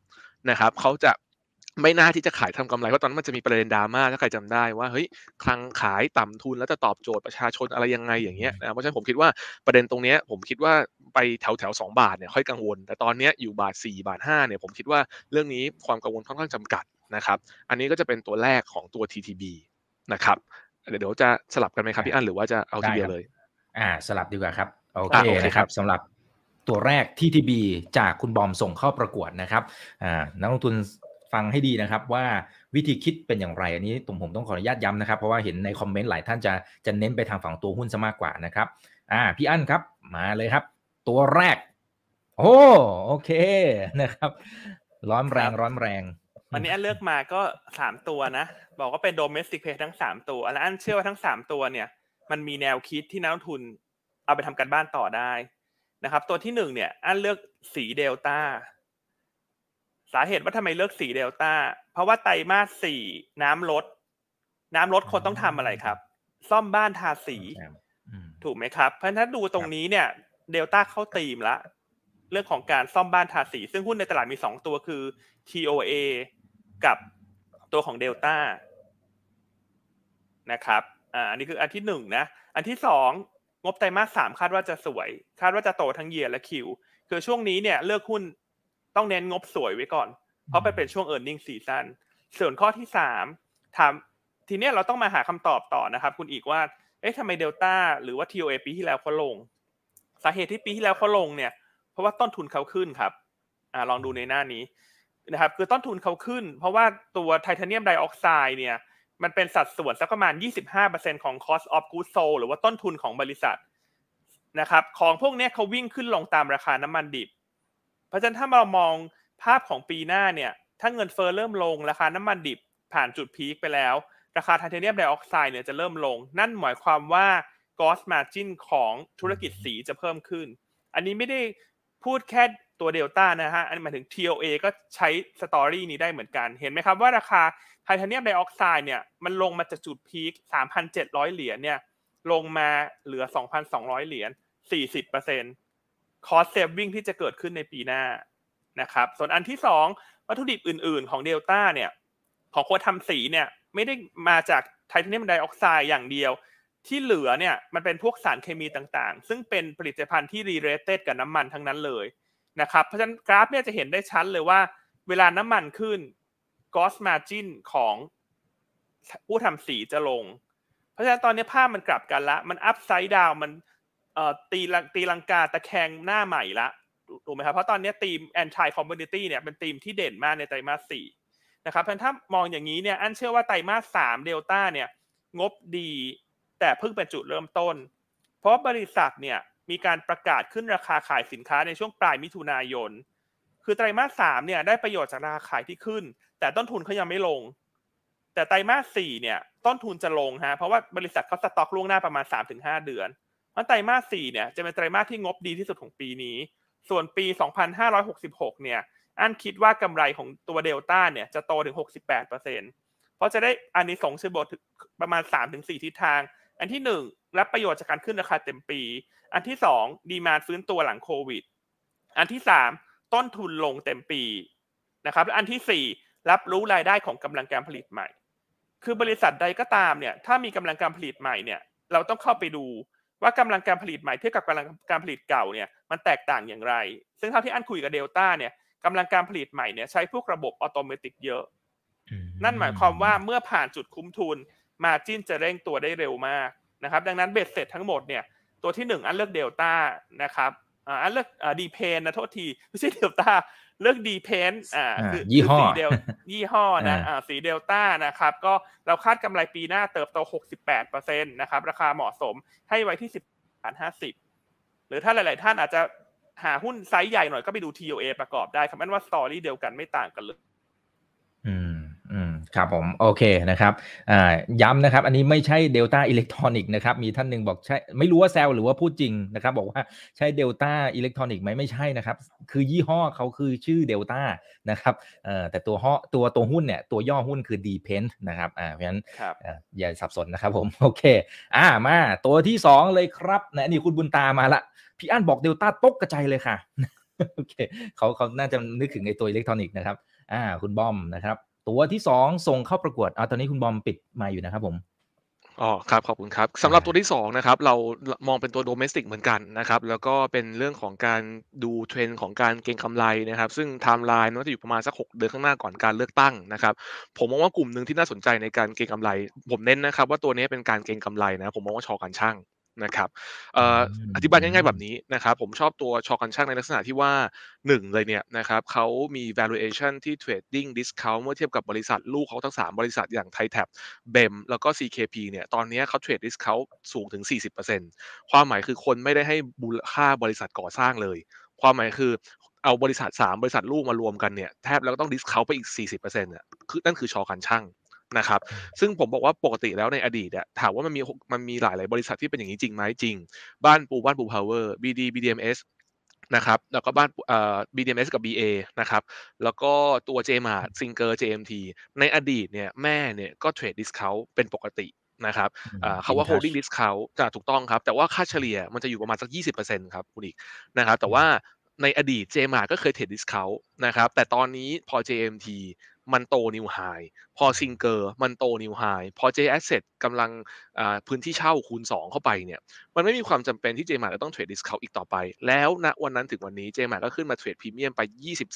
[SPEAKER 2] นะครับเขาจะ ไม่น่าที่จะขายทำกำไรเพราะตอนนั้นมันจะมีประเด็นดราม่าถ้าใครจำได้ว่าเฮ้ยคลังขายต่ำทุนแล้วจะตอบโจทย์ประชาชนอะไรยังไงอย่างเงี้ยนะเพราะฉะนั้นผมคิดว่าประเด็นตรงเนี้ยผมคิดว่าไปแถวแถวสองบาทเนี่ยค่อยกังวล แต่ตอนเนี้ยอยู่บาทสี่บาทห้าเนี่ยผมคิดว่าเรื่องนี้ความกังวลค่อนข้างจำกัดนะครับอันนี้ก็จะเป็นตัวแรกของตัว TTB นะครับเดี๋ยวจะสลับกันไหมครับพี่อันหรือว่าจะเอาทีเดียวเลย
[SPEAKER 1] อ่าสลับดีกว่าครับโอเคนะครับสำหรับตัวแรก TTB จากคุณบอมส่งเข้าประกวดนะครับอ่านักลงทุน ฟังให้ดีนะครับว่าวิธีคิดเป็นอย่างไร อันนี้ตรงผมต้องขออนุญาตย้ำนะครับ เพราะว่าเห็นในคอมเมนต์หลายท่านจะจะเน้นไปทางฝั่งตัวหุ้นซะมากกว่านะครับอ่าพี่อั้นครับมาเลยครับ ตัวแรก โอ้โอเคนะครับ ร้อนแรงร้อนแรง
[SPEAKER 3] วันนี้อันเลือกมาก็สามตัวนะ บอกว่าเป็นโดเมสติกเพย์ทั้งสามตัวแล้วอันเชื่อว่าทั้งสามตัวเนี่ย มันมีแนวคิดที่นักลงทุนเอาไปทำการบ้านต่อได้นะครับ ตัวที่หนึ่งเนี่ย อันเลือกสีเดลต้า สาเหตุว่าทำไมเลือกสีเดลต้า เพราะว่าไตรมาสสี่น้ำลด น้ำลดคนต้องทำอะไรครับ ซ่อมบ้านทาสี ถูกไหมครับ เพราะฉะนั้นถ้าดูตรงนี้เนี่ย เดลต้าเข้าตีมละ เรื่องของการซ่อมบ้านทาสี ซึ่งหุ้นในตลาดมีสองตัวคือ TOA กับตัวของเดลต้านะครับ อ่า อันนี้คืออันที่หนึ่งนะ อันที่สองงบไตรมาสสามคาดว่าจะสวย คาดว่าจะโตทั้งเยียร์และคิว คือช่วงนี้เนี่ยเลือกหุ้น ต้องเน้นงบสวยไว้ก่อน เพราะไปเป็นช่วง e a r n i n g ซีซั่นส่วนข้อที่สามถามทีนี้เราต้องมาหาคำตอบต่อนะครับ คุณอีกว่า เอ๊ะทำไมเดลต้าหรือว่า TOA ปีที่แล้วเขาลง สาเหตุที่ปีที่แล้วเขาลงเนี่ย เพราะว่าต้นทุนเขาขึ้นครับ อ่าลองดูในหน้านี้นะครับ คือต้นทุนเขาขึ้น เพราะว่าตัวไทเทเนียมไดออกไซด์เนี่ย มันเป็นสัดส่วนสักประมาณ 25%ของ cost of goods sold หรือว่าต้นทุนของบริษัทนะครับ ของพวกนี้เขาวิ่งขึ้นลงตามราคาน้ำมันดิบเพ ราะฉะนั้นถ้าเรามองภาพของปีหน้าเนี่ย ถ้าเงินเฟอ้อเริ่มลง ราคาน้ำมันดิบผ่านจุดพีคไปแล้ว ราคาไทเทเนียมไดออกไซด์เนี่ยจะเริ่มลง นั่นหมายความว่า gross margin ของธุรกิจสีจะเพิ่มขึ้น อันนี้ไม่ได้พูดแค่ตัวเดลต้านะฮะ อันนี้หมายถึง TOA ก็ใช้ story นี้ได้เหมือนกัน เห็นไหมครับว่าราคาไทเทเนียมไดออกไซด์เนี่ยมันลงมาจากจุด peak 3,700 เหรียญเนี่ยลงมาเหลือ 2,200 เหรียญ 40% cost saving ที่จะเกิดขึ้นในปีหน้านะครับ ส่วนอันที่สองวัตถุดิบอื่น ๆ ของเดลต้าเนี่ย ของคนทำสีเนี่ยไม่ได้มาจากไทเทเนียมไดออกไซด์อย่างเดียว ที่เหลือเนี่ยมันเป็นพวกสารเคมีต่างๆ ซึ่งเป็นผลิตภัณฑ์ที่ related กับน้ำมันทั้งนั้นเลยนะครับ เพราะฉะนั้นกราฟเนี่ยจะเห็นได้ชัดเลยว่า เวลาน้ำมันขึ้น gross margin ของผู้ทำสีจะลง เพราะฉะนั้นตอนนี้ภาพมันกลับกันละ มัน upside down มัน เอ่อตีลังตีลังกาตะแคงหน้าใหม่ละถูกไหมครับเพราะตอนนี้ทีม anti commodity เนี่ยเป็นทีมที่เด่นมากในไตรมาสสี่นะครับเพราะถ้ามองอย่างนี้เนี่ยอันเชื่อว่าไตรมาสสามเดลต้าเนี่ยงบดี แต่เพิ่งเป็นจุดเริ่มต้น เพราะบริษัทเนี่ยมีการประกาศขึ้นราคาขายสินค้าในช่วงปลายมิถุนายน คือไตรมาสสามเนี่ยได้ประโยชน์จากราคาขายที่ขึ้น แต่ต้นทุนเขายังไม่ลง แต่ไตรมาสสี่เนี่ยต้นทุนจะลงฮะเพราะว่าบริษัทเขาสต็อกล่วงหน้าประมาณ 3-5 เดือน เพราะไตรมาสสี่เนี่ยจะเป็นไตรมาสที่งบดีที่สุดของปีนี้ ส่วนปี 2566 เนี่ย อันคิดว่ากำไรของตัวเดลต้าเนี่ยจะโตถึง 68%เพราะจะได้อันนี้สงชิบทประมาณ 3-4 ทิศทาง อันที่ 1 รับประโยชน์จากการขึ้นราคาเต็มปี อันที่ 2 ดีมาฟื้นตัวหลังโควิด อันที่ 3 ต้นทุนลงเต็มปีนะครับและอันที่ 4 รับรู้รายได้ของกำลังการผลิตใหม่ คือบริษัทใดก็ตามเนี่ยถ้ามีกำลังการผลิตใหม่เนี่ยเราต้องเข้าไปดู ว่ากำลังการผลิตใหม่เทียบกับกำลังการผลิตเก่าเนี่ยมันแตกต่างอย่างไร ซึ่งเท่าที่อั้นคุยกับเดลต้าเนี่ยกำลังการผลิตใหม่เนี่ยใช้พวกระบบอัตโนมัติเยอะ นั่นหมายความว่าเมื่อผ่านจุดคุ้มทุน margin จะเร่งตัวได้เร็วมากนะครับ ดังนั้นเบ็ดเสร็จทั้งหมดเนี่ยตัวที่หนึ่งอั้นเลือกเดลต้านะครับอั้นเลือก DPAINT นะโทษทีไม่ใช่เดลต้า เลือก DPAINT อ่า
[SPEAKER 1] คือยี่ห้อ
[SPEAKER 3] สีเดลยี่ห้อนะอ่าสีเดลต้านะครับ ก็เราคาดกำไรปีหน้าเติบโต 68%นะครับ ราคาเหมาะสมให้ไว้ที่ 10บาท50หรือถ้าหลาย ๆ ท่านอาจจะหาหุ้นไซส์ใหญ่หน่อยก็ไปดู TOA ประกอบได้ครับนั่นว่า story เดียวกันไม่ต่างกันเลย
[SPEAKER 1] อืมอืม ครับผมโอเคนะครับอ่าย้ำนะครับ อันนี้ไม่ใช่เดลต้าอิเล็กทรอนิกส์นะครับ มีท่านหนึ่งบอกใช่ไม่รู้ว่าแซวหรือว่าพูดจริงนะครับ บอกว่าใช่เดลต้าอิเล็กทรอนิกส์ไหมไม่ใช่นะครับ คือยี่ห้อเขาคือชื่อเดลต้านะครับเอ่อแต่ตัวห้อตัวตัวหุ้นเนี่ย ตัวย่อหุ้นคือ DPAINT นะครับอ่าเพราะฉะนั้นอย่าสับสนนะครับผมโอเค อ่ามาตัวที่สองเลยครับนะนี่คุณบุญตามาละพี่อั้นบอกเดลต้าตกกระจายเลยค่ะโอเคเขาเขาน่าจะนึกถึงในตัวอิเล็กทรอนิกส์นะครับอ่าคุณบอมนะครับ ตัวที่สองส่งเข้าประกวดอ่าตอนนี้คุณบอมปิดไมค์อยู่นะครับผม
[SPEAKER 2] อ๋อครับขอบคุณครับสำหรับตัวที่2นะครับเรามองเป็นตัว domestic เหมือนกันนะครับแล้วก็เป็นเรื่องของการดูเทรนด์ของการเก็งกำไรนะครับซึ่งไทม์ไลน์น่าจะอยู่ประมาณสัก 6 เดือนข้างหน้าก่อนการเลือกตั้งนะครับผมมองว่ากลุ่มหนึ่งที่น่าสนใจในการเก็งกำไร ผมเน้นนะครับว่าตัวนี้เป็นการเก็งกำไรนะผมมองว่าช.การช่าง นะครับอธิบายง่ายๆแบบนี้นะครับผมชอบตัวช.การช่างในลักษณะที่ว่า 1 เลยเนี่ยนะครับเขามี valuation ที่ trading discount เมื่อเทียบกับบริษัทลูกเขาทั้ง 3 บริษัทอย่างไทยแท็ปBEM แล้วก็ CKP เนี่ยตอนนี้เขา trade discount สูงถึง 40%ความหมายคือคนไม่ได้ให้มูลค่าบริษัทก่อสร้างเลย ความหมายคือเอาบริษัท 3 บริษัทลูกมารวมกันเนี่ยแทบแล้วก็ต้อง discount ไปอีก 40%เนี่ยคือนั่นคือช.การช่าง นะครับ ซึ่งผมบอกว่าปกติแล้วในอดีตอะถามว่ามันมีมันมีหลายหลายบริษัทที่เป็นอย่างนี้จริงไหมจริง บ้านปูบ้านปูพาวเวอร์ BD BDMS นะครับแล้วก็บ้านเอ่อ BDMS กับ BA นะครับแล้วก็ตัว JMART Singer JMT ในอดีตเนี่ยแม่เนี่ยก็ trade discount เป็นปกตินะครับเขาว่า holding discount จะถูกต้องครับ แต่ว่าค่าเฉลี่ยมันจะอยู่ประมาณสัก 20%ครับคุณอีกนะครับแต่ว่าในอดีต JMA ก็เคยเทรดดิสคาวนะครับแต่ตอนนี้พอ JMT มันโตนิวไฮพอซิงเกอร์มันโตนิวไฮพอ J Asset กำลังพื้นที่เช่าคูณ 2 เข้าไปเนี่ยมันไม่มีความจำเป็นที่ JMART จะต้อง trade discount อีกต่อไป แล้วณวันนั้นถึงวันนี้เจมาก็ขึ้นมาเทรดพรีเมียมไป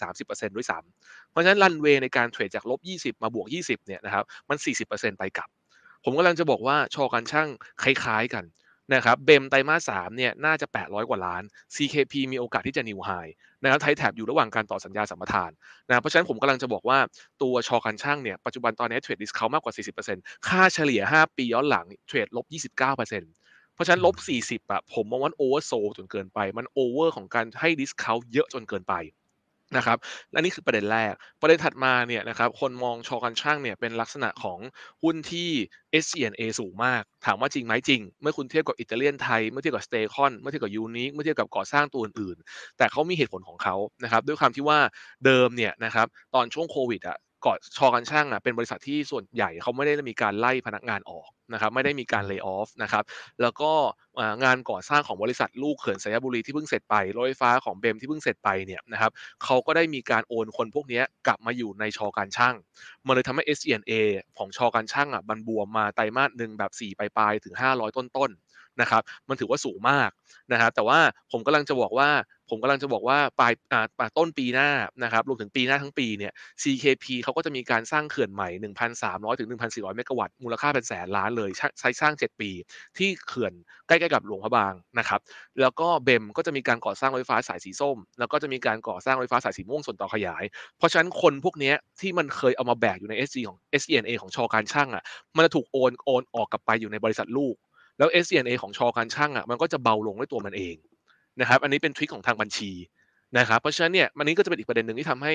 [SPEAKER 2] 20-30%ด้วยซ้ำเพราะฉะนั้นรันเวย์ในการเทรดจากลบ 20 มาบวก 20เนี่ยนะครับมัน 40%ไปกลับ ผมกำลังจะบอกว่าชอการช่างคล้ายๆกันนะครับเบมไตรมาสสามเนี่ยน่าจะ 800 กว่าล้าน CKP มีโอกาสที่จะนิวไฮ นะครับไทยแท็บอยู่ระหว่างการต่อสัญญาสัมปทานนะเพราะฉะนั้นผมกำลังจะบอกว่าตัวชอการช่างเนี่ยปัจจุบันตอนนี้เทรดดิสเขามากกว่า 40%ค่าเฉลี่ย 5 ปีย้อนหลังเทรดลบ 29%เพราะฉะนั้นลบ 40อะผมมองว่า oversold จนเกินไป มัน over ของการให้ discount เยอะจนเกินไป นะครับและนี่คือประเด็นแรก ประเด็นถัดมาเนี่ยนะครับคนมองช.การช่างเนี่ยเป็นลักษณะของหุ้นที่ s c n a สูงมาก ถามว่าจริงไหมจริง เมื่อคุณเทียบกับอิตาเลียนไทย เมื่อเทียบกับ STECON เมื่อเทียบกับ UNIQ เมื่อเทียบกับก่อสร้างตัวอื่นๆ แต่เขามีเหตุผลของเขานะครับด้วยความที่ว่าเดิมเนี่ยนะครับตอนช่วงโควิดอะ ก่อน ช.การช่างอะเป็นบริษัทที่ส่วนใหญ่เขาไม่ได้มีการไล่พนักงานออกนะครับไม่ได้มีการ lay off นะครับแล้วก็งานก่อสร้างของบริษัทลูกเขื่อนสยบุรีที่เพิ่งเสร็จไปรถไฟฟ้าของเบมที่เพิ่งเสร็จไปเนี่ยนะครับเขาก็ได้มีการโอนคนพวกนี้กลับมาอยู่ในชอการช่างมันเลยทำให้ s n a ของชอการช่างอะบันบวมมาไตรมาสหนึ่งแบบ4ปลายๆถึง 500 ต้นๆ นะครับมันถือว่าสูงมากนะครับแต่ว่าผมกำลังจะบอกว่าผมกำลังจะบอกว่าปลายอ่าต้นปีหน้านะครับรวมถึงปีหน้าทั้งปีเนี่ย CKP เขาก็จะมีการสร้างเขื่อนใหม่ 1,300ถึง1,400 เมกะวัตต์มูลค่าเป็นแสนล้านเลยใช้สร้าง 7 ปี ที่เขื่อนใกล้ๆกับหลวงพระบางนะครับแล้วก็เบมก็จะมีการก่อสร้างรถไฟฟ้าสายสีส้ม แล้วก็จะมีการก่อสร้างรถไฟฟ้าสายสีม่วงส่วนต่อขยาย เพราะฉะนั้นคนพวกนี้ที่มันเคยเอามาแบกอยู่ใน SG ของ SENA ของชอการช่างอะมันจะถูกโอนโอนออกกลับไปอยู่ในบริษัทลูก แล้ว SCNA ของชอการช่างอะมันก็จะเบาลงด้วยตัวมันเองนะครับ อันนี้เป็นทริคของทางบัญชีนะครับเพราะฉะนั้นเนี่ยมันนี้ก็จะเป็นอีกประเด็นหนึ่งที่ทำให้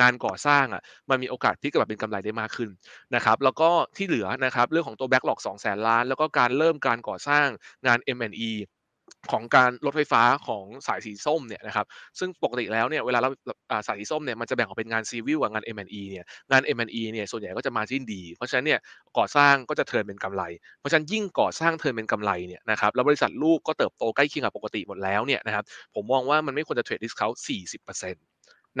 [SPEAKER 2] งานก่อสร้างอะมันมีโอกาสที่จะแบบเป็นกำไรได้มากขึ้นนะครับแล้วก็ที่เหลือนะครับเรื่องของตัวแบ็กหลอกสองแสนล้าน แล้วก็การเริ่มการก่อสร้างงาน M&E ของการรถไฟฟ้าของสายสีส้มเนี่ยนะครับซึ่งปกติแล้วเนี่ยเวลาเราสายสีส้มเนี่ยมันจะแบ่งออกเป็นงานซีวิลกับงาน M&E เนี่ยงาน M&E เนี่ยส่วนใหญ่ก็จะมาจิ้นดี เพราะฉะนั้นเนี่ยก่อสร้างก็จะเทินเป็นกำไร เพราะฉะนั้นยิ่งก่อสร้างเทินเป็นกำไรเนี่ยนะครับแล้วบริษัทลูกก็เติบโตใกล้เคียงกับปกติหมดแล้วเนี่ยนะครับผมมองว่ามันไม่ควรจะเทรดดิสเขา40%นต์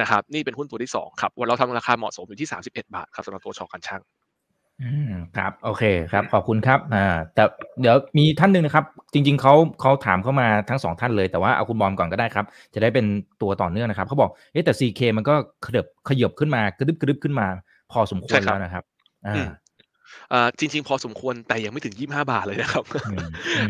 [SPEAKER 2] นะครับนี่เป็นหุ้นตัวที่2ครับวันเราทำราคาเหมาะสมอยู่ที่ 31 บาทครับสำหรับตัวชอกันช่าง
[SPEAKER 1] อืมครับ โอเคครับ ขอบคุณครับ อ่า แต่เดี๋ยวมีท่านหนึ่งนะครับ จริง ๆเขาเขาถามเข้ามาทั้งสองท่านเลย แต่ว่าเอาคุณบอมก่อนก็ได้ครับ จะได้เป็นตัวต่อเนื่องนะครับเขาบอก เอ๊ะแต่ CK มันก็ขยับขยับขึ้นมากระดึบกระดึบขึ้นมา พอสมควรแล้วนะครับ อ่า
[SPEAKER 2] อ่าจริง ๆ พอสมควรแต่ยังไม่ถึงยี่ห้าบาทเลยนะครับ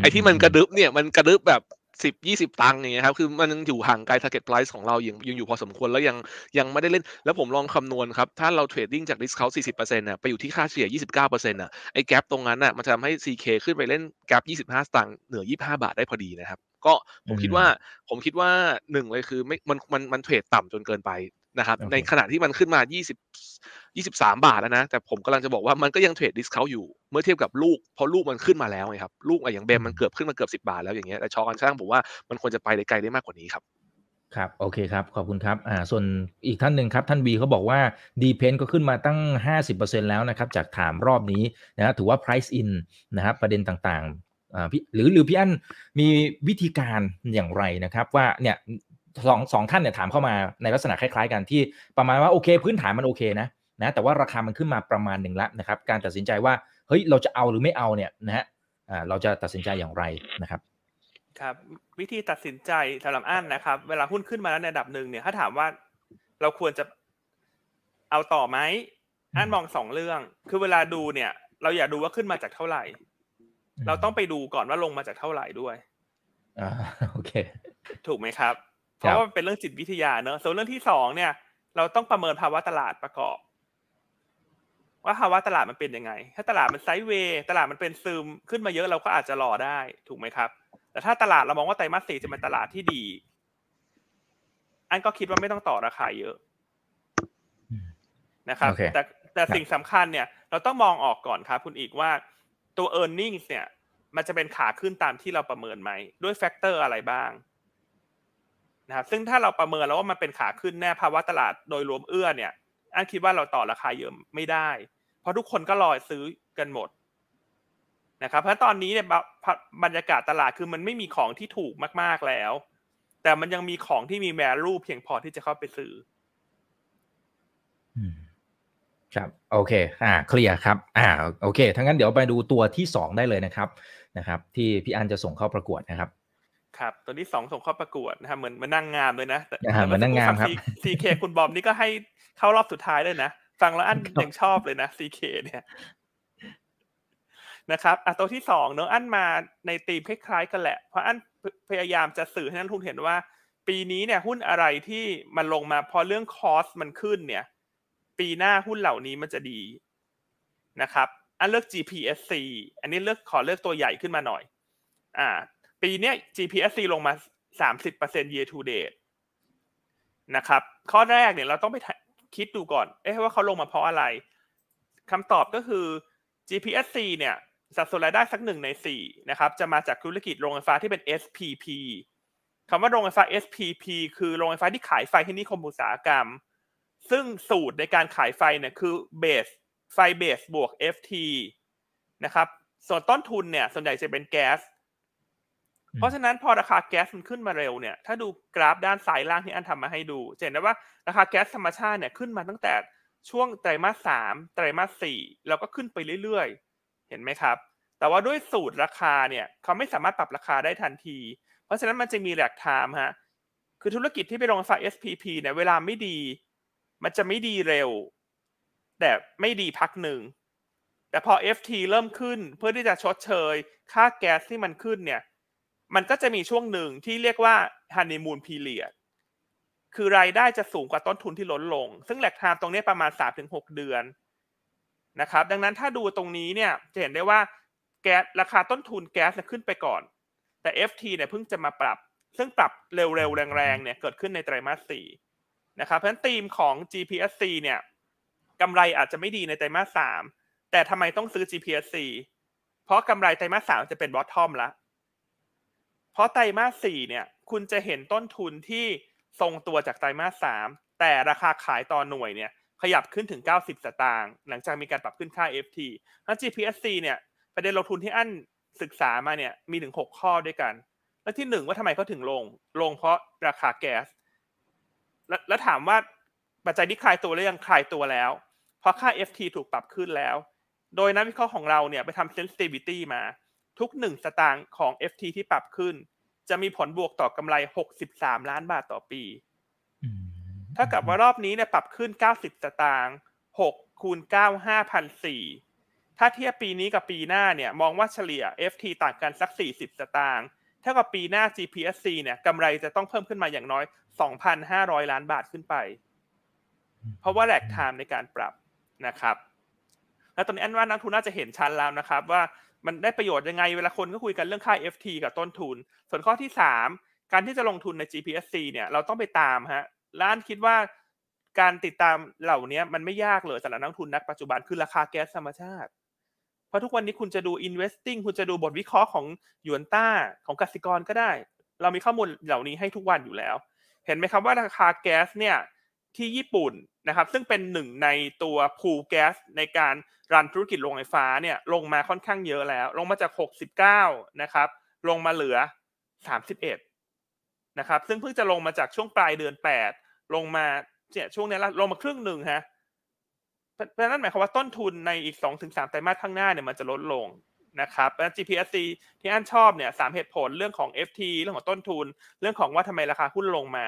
[SPEAKER 2] ไอ้ที่มันกระดึบเนี่ยมันกระดึบแบบ สิบยี่สิบตังค์อย่างเงี้ยครับคือมันยังอยู่ห่างไกล target price ของเรายังยังอยู่พอสมควรแล้วยังยังไม่ได้เล่น แล้วผมลองคำนวณครับ ถ้าเราเทรดดิ้งจาก discount 40%น่ะไปอยู่ที่ค่าเฉลี่ย 29%น่ะไอ้แกลบตรงนั้นน่ะมันจะทำให้ CK ขึ้นไปเล่นแกลบ25 สตางค์เหนือ 25 บาทได้พอดีนะครับก็ผมคิดว่าผมคิดว่าหนึ่งเลยคือไม่มันมันมันเทรดต่ำจนเกินไป นะครับในขณะที่มันขึ้นมา 20 23 บาทแล้วนะ แต่ผมกำลังจะบอกว่ามันก็ยังเทรดดิสเขาอยู่ เมื่อเทียบกับลูก เพราะลูกมันขึ้นมาแล้วไงครับ ลูกอย่างเบมมันเกือบขึ้นมาเกือบ 10 บาทแล้วอย่างเงี้ยแต่ชอกันช่างผมว่ามันควรจะไปได้ไกลได้มากกว่านี้ครับ
[SPEAKER 1] ครับโอเคครับ ขอบคุณครับอ่าส่วนอีกท่านหนึ่งครับ ท่านบีเขาบอกว่าดีเพนก็ขึ้นมาตั้ง 50%แล้วนะครับ จากถามรอบนี้นะถือว่า price in นะครับประเด็นต่างๆอ่าพี่หรือหรือพี่อั้นมีวิธีการอย่างไรนะครับ ว่าเนี่ย สองสองท่านเนี่ยถามเข้ามาในลักษณะคล้ายๆกันที่ประมาณว่าโอเค พื้นฐานมันโอเคนะนะแต่ว่าราคามันขึ้นมาประมาณหนึ่งแล้วนะครับการตัดสินใจว่าเฮ้ยเราจะเอาหรือไม่เอาเนี่ยนะฮะอ่าเราจะตัดสินใจอย่างไรนะครับ
[SPEAKER 3] ครับวิธีตัดสินใจสำหรับอันนะครับ เวลาหุ้นขึ้นมาแล้วในระดับหนึ่งเนี่ยถ้าถามว่าเราควรจะเอาต่อไหมอันมองสองเรื่อง คือเวลาดูเนี่ย เราอย่าดูว่าขึ้นมาจากเท่าไหร่ เราต้องไปดูก่อนว่าลงมาจากเท่าไหร่ด้วย
[SPEAKER 1] อ่าโอเค
[SPEAKER 3] ถูกไหมครับเพ ราะว่าเป็นเรื่องจิตวิทยาเนอะส่วนเรื่องที่สองเนี่ย เราต้องประเมินภาวะตลาดประกอบ ว่าภาวะตลาดมันเป็นยังไง ถ้าตลาดมันไซด์เวย์ตลาดมันเป็นซึมขึ้นมาเยอะเราก็อาจจะรอได้ถูกไหมครับ แต่ถ้าตลาดเรามองว่าไตรมาสสี่จะเป็นตลาดที่ดี อันก็คิดว่าไม่ต้องต่อราคาเยอะนะครับแต่แต่สิ่งสำคัญเนี่ย เราต้องมองออกก่อนครับคุณอีกว่าตัว e a r n i n g เนี่ย มันจะเป็นขาขึ้นตามที่เราประเมินไหม ด้วย factor อะไรบ้าง นะครับซึ่งถ้าเราประเมินแล้วว่ามันเป็นขาขึ้นแน่ภาวะตลาดโดยรวมเอื้อเนี่ยอั้นคิดว่าเราต่อราคาเยอะไม่ได้ เพราะทุกคนก็รอซื้อกันหมดนะครับเพราะตอนนี้เนี่ยบรรยากาศตลาดคือมันไม่มีของที่ถูกมากๆแล้ว แต่มันยังมีของที่มี value เพียงพอที่จะเข้าไปซื้อ
[SPEAKER 1] ครับโอเคอ่าเคลียร์ครับอ่าโอเคทั้งนั้นเดี๋ยวไปดูตัวที่สองได้เลยนะครับนะครับ ที่พี่อันจะส่งเข้าประกวดนะครับ
[SPEAKER 3] ครับ ตัวที่สองส่งเข้าประกวดนะครับเหมือนมานั่งงามเลยนะแต่
[SPEAKER 1] เหมือนนั่งงามครับ
[SPEAKER 3] ซีเคคุณบอมนี่ก็ให้เข้ารอบสุดท้ายเลยนะฟังแล้วอันยังชอบเลยนะซีเคเนี่ยนะครับอะตัวที่สองเนอะอันมาในธีมคล้ายๆกันแหละ เพราะอันพยายามจะสื่อให้นักทุนเห็นว่า ปีนี้เนี่ยหุ้นอะไรที่มันลงมาเพราะเรื่องคอสมันขึ้นเนี่ย ปีหน้าหุ้นเหล่านี้มันจะดีนะครับ อันเลือก GPSC อันนี้เลือกขอเลือกตัวใหญ่ขึ้นมาหน่อย อ่า ปีเนี้ย GPSC ลงมา 30% year to date นะครับ ข้อแรกเนี่ยเราต้องไปคิดดูก่อน เอ๊ะว่าเขาลงมาเพราะอะไรคำตอบก็คือ GPSC เนี่ยสัดส่วนรายได้สักหนึ่งในสี่นะครับ จะมาจากธุรกิจโรงไฟฟ้าที่เป็น SPP คำว่าโรงไฟฟ้า SPP คือโรงไฟฟ้าที่ขายไฟให้นิคมอุตสาหกรรม ซึ่งสูตรในการขายไฟเนี่ยคือ base ไฟ base บวก FT นะครับ ส่วนต้นทุนเนี่ยส่วนใหญ่จะเป็นแก๊ส เพราะฉะนั้นพอราคาแก๊สมันขึ้นมาเร็วเนี่ย ถ้าดูกราฟด้านซ้ายล่างที่อั้นทำมาให้ดูจะเห็นได้ว่าราคาแก๊สธรรมชาติเนี่ยขึ้นมาตั้งแต่ช่วงไตรมาสสามไตรมาสสี่แล้วก็ขึ้นไปเรื่อยๆ เห็นไหมครับ แต่ว่าด้วยสูตรราคาเนี่ยเขาไม่สามารถปรับราคาได้ทันที เพราะฉะนั้นมันจะมีแหลกไทม์ฮะ คือธุรกิจที่ไปลงไฟ SPP เนี่ยเวลาไม่ดี มันจะไม่ดีเร็ว แต่ไม่ดีพักหนึ่ง แต่พอ FT เริ่มขึ้นเพื่อที่จะชดเชย ค่าแก๊สที่มันขึ้นเนี่ย มันก็จะมีช่วงหนึ่งที่เรียกว่า honeymoon period คือรายได้จะสูงกว่าต้นทุนที่ลดลง ซึ่งแหลกไทม์ตรงนี้ประมาณ 3-6 เดือนนะครับ ดังนั้นถ้าดูตรงนี้เนี่ยจะเห็นได้ว่าแก๊สราคาต้นทุนแก๊สขึ้นไปก่อน แต่ FT เนี่ยเพิ่งจะมาปรับ ซึ่งปรับเร็วๆ แรงๆ เนี่ยเกิดขึ้นในไตรมาสสี่นะครับ เพราะฉะนั้นธีมของ GPSC เนี่ยกำไรอาจจะไม่ดีในไตรมาสสามแต่ทำไมต้องซื้อ GPSC เพราะกำไรไตรมาสสามจะเป็นบอททอมละ เพราะไตรมาสสี่เนี่ย คุณจะเห็นต้นทุนที่ทรงตัวจากไตรมาสสามแต่ราคาขายต่อหน่วยเนี่ย ขยับขึ้นถึง 90 สตางค์หลังจากมีการปรับขึ้นค่า FT แล้ว GPSC เนี่ยประเด็นลงทุนที่อันศึกษามาเนี่ยมีถึง 6 ข้อด้วยกัน แล้วที่หนึ่งว่าทำไมเขาถึงลง ลงเพราะราคาแก๊สแล้วแล้วถามว่าปัจจัยที่คลายตัวหรือยังคลายตัวแล้ว เพราะค่า FT ถูกปรับขึ้นแล้ว โดยนักวิเคราะห์ของเราเนี่ยไปทำ sensitivity มา ทุกหนึ่งสตางค์ของ FT ที่ปรับขึ้น จะมีผลบวกต่อกำไร 63 ล้านบาทต่อปีถ้ากับว่ารอบนี้เนี่ยปรับขึ้น 90 สตางค์6คูณ9 5,004ถ้าเทียบปีนี้กับปีหน้าเนี่ย มองว่าเฉลี่ย FT ต่างกันสัก 40 สตางค์เท่ากับปีหน้า GPSC เนี่ยกำไรจะต้องเพิ่มขึ้นมาอย่างน้อย 2,500 ล้านบาทขึ้นไป เพราะว่าแหลกไทม์ในการปรับนะครับ แล้วตอนนี้อันว่านักทุนน่าจะเห็นชันแล้วนะครับ ว่า มันได้ประโยชน์ยังไง เวลาคนก็คุยกันเรื่องค่า FT กับต้นทุน ส่วนข้อที่ 3 การที่จะลงทุนใน GPSC เนี่ยเราต้องไปตามฮะร้านคิดว่าการติดตามเหล่านี้มันไม่ยากเลยสำหรับนักทุนนักปัจจุบันคือราคาแก๊สธรรมชาติ เพราะทุกวันนี้คุณจะดู investing คุณจะดูบทวิเคราะห์ของยวนต้าของกสิกรก็ได้ เรามีข้อมูลเหล่านี้ให้ทุกวันอยู่แล้ว เห็นไหมครับว่าราคาแก๊สเนี่ย ที่ญี่ปุ่นนะครับซึ่งเป็นหนึ่งในตัวพูแก๊สในการรันธุรกิจโรงไฟฟ้าเนี่ยลงมาค่อนข้างเยอะแล้ว ลงมาจาก 69 นะครับ ลงมาเหลือ 31 นะครับ ซึ่งเพิ่งจะลงมาจากช่วงปลายเดือน 8 ลงมาเนี่ยช่วงนี้ลงมาครึ่งหนึ่งฮะเพราะนั้นหมายความว่าต้นทุนในอีก 2-3 ไตรมาสข้างหน้าเนี่ยมันจะลดลงนะครับแล้ว GPSC ที่อันชอบเนี่ยสามเหตุผลเรื่องของ FT เรื่องของต้นทุน เรื่องของว่าทำไมราคาหุ้นลงมา